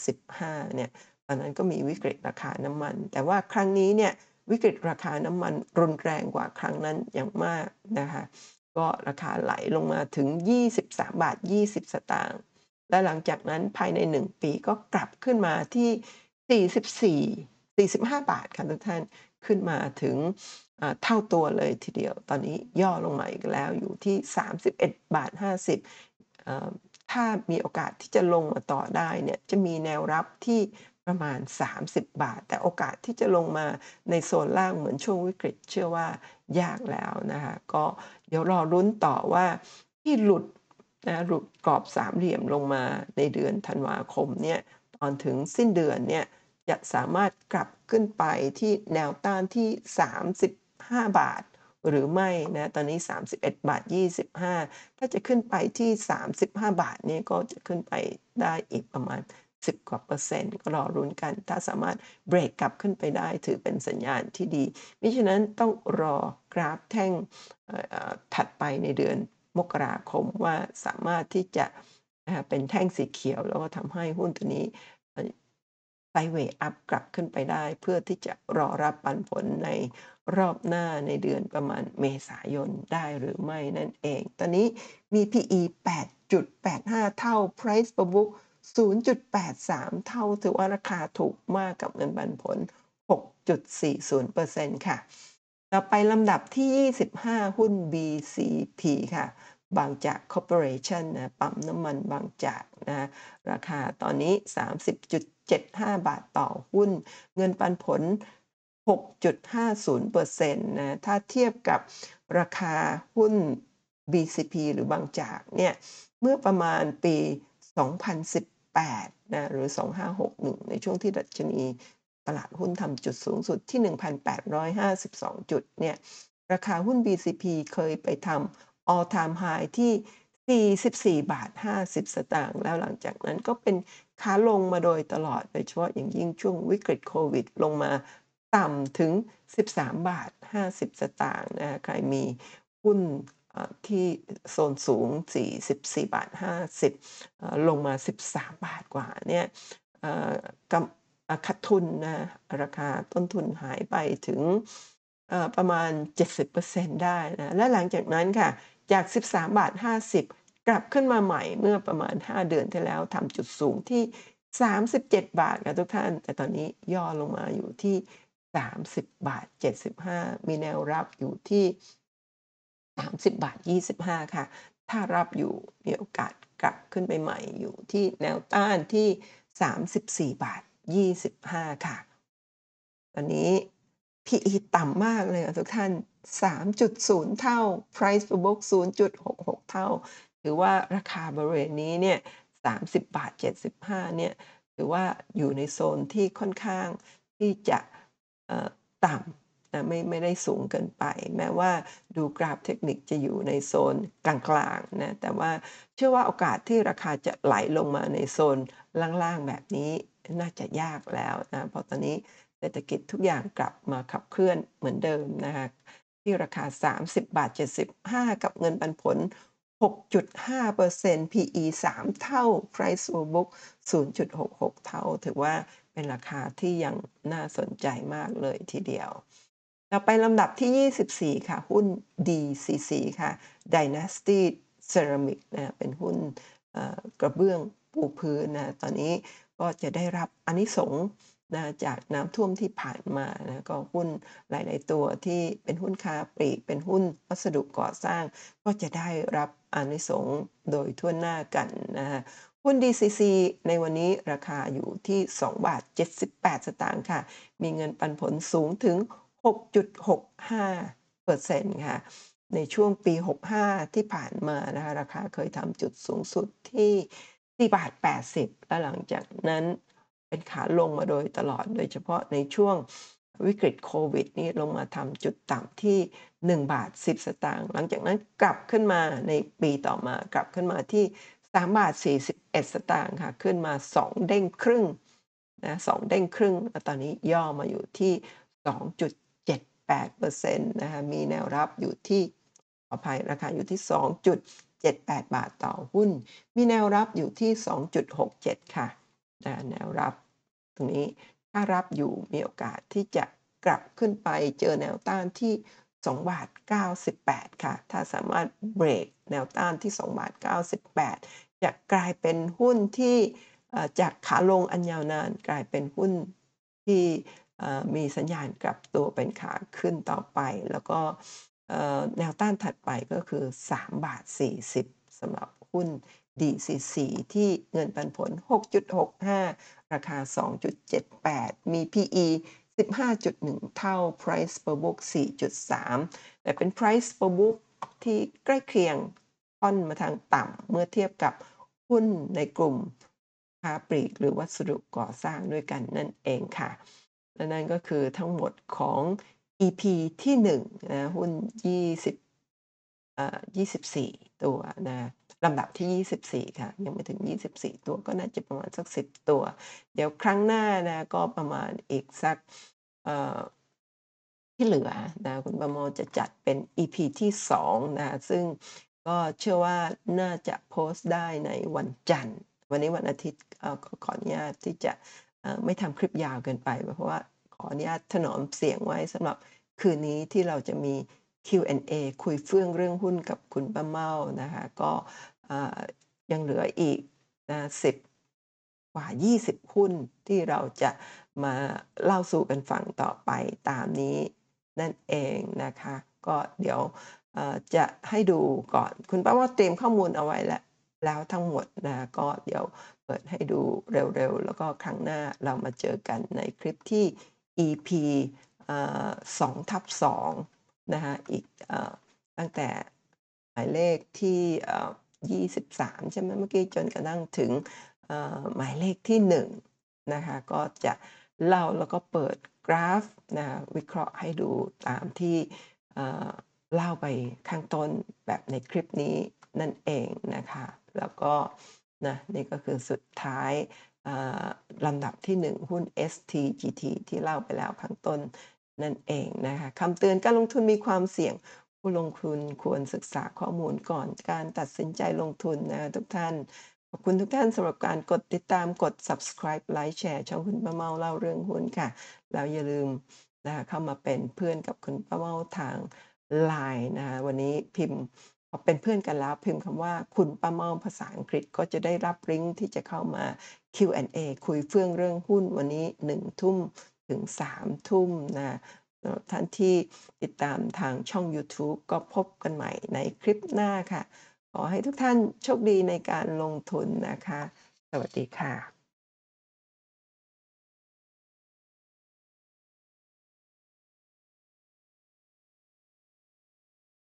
2015 เนี่ย ตอนนั้นก็มีวิกฤตราคาน้ำมัน แต่ว่าครั้งนี้เนี่ยวิกฤตราคาน้ำมันรุนแรงกว่าครั้งนั้นอย่างมากนะคะ ก็ราคาไหลลงมาถึง 23 บาท 20 สตางค์ และหลังจากนั้นภายใน 1 ปีก็กลับขึ้นมาที่ 44 45 บาทค่ะทุกท่าน ขึ้นมาถึงเท่าตัวเลยทีเดียว ตอนนี้ย่อลงมาอีกแล้วอยู่ที่ 31 บาท 50 ถ้ามีโอกาสที่จะลงมาต่อได้เนี่ยจะมีแนวรับที่ประมาณ 30 บาท แต่โอกาสที่จะลงมาในโซนล่างเหมือนช่วงวิกฤต เชื่อว่ายากแล้วนะคะก็เดี๋ยวรอลุ้นต่อว่าที่หลุดนะหลุดกรอบสามเหลี่ยมลงมาในเดือนธันวาคมเนี่ยตอนถึงสิ้นเดือนเนี่ยจะสามารถกลับขึ้นไปที่แนวต้านที่ 35 บาท หรือไม่นะตอนนี้ 31 บาท 25 ถ้าจะขึ้นไปที่ 35 บาทนี่ก็จะขึ้นไปได้อีกประมาณ 10 กว่าเปอร์เซ็นต์ก็รอรุนกัน ถ้าสามารถเบรกกลับขึ้นไปได้ถือเป็นสัญญาณที่ดีมิฉะนั้นต้องรอกราฟแท่งถัดไปในเดือนมกราคมว่าสามารถที่จะเป็นแท่งสีเขียว แล้วก็ทำให้หุ้นตัวนี้ไซเวอัพกลับขึ้นไปได้ เพื่อที่จะรอรับปันผลใน รอบหน้าในเดือนประมาณเมษายนได้หรือไม่นั่นเอง ตอนนี้มี PE 8.85 เท่า Price per book 0.83 เท่าถือว่าราคาถูกมากกับเงินปันผล 6.40%ค่ะ ต่อไปลำดับที่ 25 หุ้น BCP ค่ะ บางจากคอร์ปอเรชันนะปั๊มน้ำมันบางจากนะราคาตอนนี้ 30.75 บาทต่อหุ้น เงินปันผล 6.50%นะถ้าเทียบกับราคาหุ้น BCP หรือบางจากเนี่ยเมื่อประมาณปี 2018นะหรือ 2561 ในช่วงที่ดัชนีตลาดหุ้นทำจุดสูงสุดที่ 1,852 จุดเนี่ยราคาหุ้น BCP เคยไปทำ all time high ที่ 44 บาท 50 สตางค์แล้วหลังจากนั้นก็เป็นขาลงมาโดยตลอดโดยเฉพาะอย่างยิ่งช่วงวิกฤตโควิด ลงมา ต่ำถึง 13 บาท 50 สตางค์นะใครมีหุ้นที่โซนสูง 44 บาท 50 ลงมา 13 บาทกว่าเนี่ยขาดทุนนะราคาต้นทุนหายไปถึงประมาณ 70%ได้นะและหลังจากนั้นค่ะ จาก 13 บาท 50 กลับขึ้นมาใหม่เมื่อประมาณ 5 เดือนที่แล้วทำจุดสูงที่ 37 บาทค่ะทุกท่าน แต่ตอนนี้ย่อลงมาอยู่ที่ 30 บาท 75 มีแนวรับอยู่ที่ 30 บาท 25 ค่ะ ถ้ารับอยู่มีโอกาสกลับขึ้นไปใหม่อยู่ที่แนวต้านที่ 34 บาท 25 ค่ะ ตอนนี้ PE ต่ำมากเลยทุกท่าน 3.0 เท่า Price to book 0.66 เท่า ถือว่าราคาบริเวณนี้เนี่ย 30 บาท 75 เนี่ย ถือว่าอยู่ในโซนที่ค่อนข้างที่จะ ต่ำนะไม่ไม่ได้สูงเกินไป แม้ว่าดูกราฟเทคนิคจะอยู่ในโซนกลางๆนะแต่ว่าเชื่อว่าโอกาสที่ราคาจะไหลลงมาในโซนล่างๆแบบนี้น่าจะยากแล้วนะเพราะตอนนี้เศรษฐกิจทุกอย่างกลับมาขับเคลื่อนเหมือนเดิมนะคะที่ราคา 30 บาท 75 กับเงินปันผล 6.5% PE 3 เท่า Price to book 0.66 เท่า ถือว่า เป็นราคาที่ยังน่าสนใจมากเลยทีเดียวต่อไปลำดับที่ 24 ค่ะ หุ้น DCC ค่ะ Dynasty Ceramic นะเป็นหุ้นกระเบื้องปูพื้นนะตอนนี้ก็จะได้รับอนนิสงนะจากน้ำท่วมที่ผ่านมานะก็หุ้นหลาย ๆ ตัวที่เป็นหุ้นค้าปลีกเป็นหุ้นวัสดุก่อสร้าง ก็จะได้รับอนนิสงโดยทั่วหน้ากันนะฮะ หุ้น DCC ในวันนี้ราคาอยู่ที่ 2 บาท 78 สตางค์ค่ะ มีเงินปันผลสูงถึง 6.65เปอร์เซ็นต์ค่ะ ในช่วงปี 65 ที่ผ่านมานะคะราคาเคยทำจุดสูงสุดที่ 4 บาท 80 และหลังจากนั้นเป็นขาลงมาโดยตลอดโดยเฉพาะในช่วงวิกฤตโควิดนี่ลงมาทำจุดต่ำที่ 1 บาท 10 สตางค์หลังจากนั้นกลับขึ้นมาในปีต่อมากลับขึ้นมาที่ 3บาท41 สตางค์ค่ะ ขึ้นมา 2 เด้งครึ่งนะ2เด้งครึ่งแล้วตอนนี้ย่อมาอยู่ที่ 2.78%นะคะมีแนวรับอยู่ที่ขออภัยราคาอยู่ที่ 2.78 บาทต่อหุ้น มีแนวรับอยู่ที่ 2.67 ค่ะแนวรับตรงนี้ถ้ารับอยู่มีโอกาสที่จะกลับขึ้นไปเจอแนวต้านที่2บาท98 ค่ะ ถ้าสามารถเบรกแนวต้านที่2บาท98 จะกลายเป็นหุ้นที่จากขาลงอันยาวนานกลายเป็นหุ้นที่มีสัญญาณกลับตัวเป็นขาขึ้นต่อไป แล้วก็แนวต้านถัดไปก็คือ 3 บาท 40สำหรับหุ้น DCC ที่เงินปันผล 6.65 ราคา 2.78 มี PE 15.1 เท่า Price per book 4.3 แต่เป็น Price per book ที่ใกล้เคียงค่อนมาทางต่ำเมื่อเทียบกับ หุ้นในกลุ่มค้าปลีกหรือวัสดุก่อสร้างด้วยกันนั่นเองค่ะ และนั่นก็คือทั้งหมดของ EP ที่1นะหุ้น 20เอ่อ24 ตัวนะลำดับที่ 24 ค่ะ ยังไม่ถึง 24 ตัวก็น่าจะประมาณสัก 10 ตัว เดี๋ยวครั้งหน้านะก็ประมาณอีกสักเอ่อที่เหลือนะคุณประมทจะจัดเป็น EP ที่2นะซึ่ง ก็เชื่อว่าน่าจะโพสต์ได้ในวันจันทร์ วันนี้วันอาทิตย์ก็ขออนุญาตที่จะไม่ทำคลิปยาวเกินไป เพราะว่าขออนุญาตถนอมเสียงไว้สำหรับคืนนี้ที่เราจะมี Q&A คุยเฟื่องเรื่องหุ้นกับคุณป้าเมานะคะ ก็ยังเหลืออีกนะ10กว่า 20 หุ้นที่เราจะมาเล่าสู่กันฟังต่อไปตามนี้นั่นเองนะคะ ก็เดี๋ยว จะให้ดูก่อน คุณป้าเมาเตรียมข้อมูลเอาไว้แล้วแล้วทั้งหมดนะก็เดี๋ยวเปิดให้ดูเร็วๆ แล้วก็ครั้งหน้าเรามาเจอกันในคลิปที่ EP เอ่อ2ทับ2นะคะอีกอตั้งแต่หมายเลขที่เอ่อ23 ใช่ไหมเมื่อกี้จนกระทั่งถึงหมายเลขที่1นะคะก็จะเล่าแล้วก็เปิดกราฟนะวิเคราะห์ให้ดูตามที่ เล่าไปข้างต้นแบบในคลิปนี้นั่นเองนะคะ แล้วก็นะนี่ก็คือสุดท้ายลำดับที่ 1 หุ้น STGT ที่เล่าไปแล้วข้างต้นนั่นเองนะคะคำเตือนการลงทุนมีความเสี่ยงผู้ลงทุนควรศึกษาข้อมูลก่อนการตัดสินใจลงทุนนะทุกท่าน ขอบคุณทุกท่านสำหรับการกดติดตามกด subscribe ไลค์แชร์ช่องคุณป้าเมาเล่าเรื่องหุ้นค่ะ แล้วอย่าลืมนะคะเข้ามาเป็นเพื่อนกับคุณป้าเมาทาง Line นะคะวันนี้พิมพ์เป็นเพื่อนกันแล้วพิมพ์คำว่าคุณป้าเมาภาษาอังกฤษก็จะได้รับลิงก์ที่จะเข้ามา Q&A คุยเฟื่องเรื่องหุ้นวันนี้ 1 ทุ่มถึง 3 ทุ่มนะท่านที่ติดตามทางช่อง YouTube ก็พบกันใหม่ในคลิปหน้าค่ะ ขอให้ทุกท่านโชคดีในการลงทุนนะคะ สวัสดีค่ะ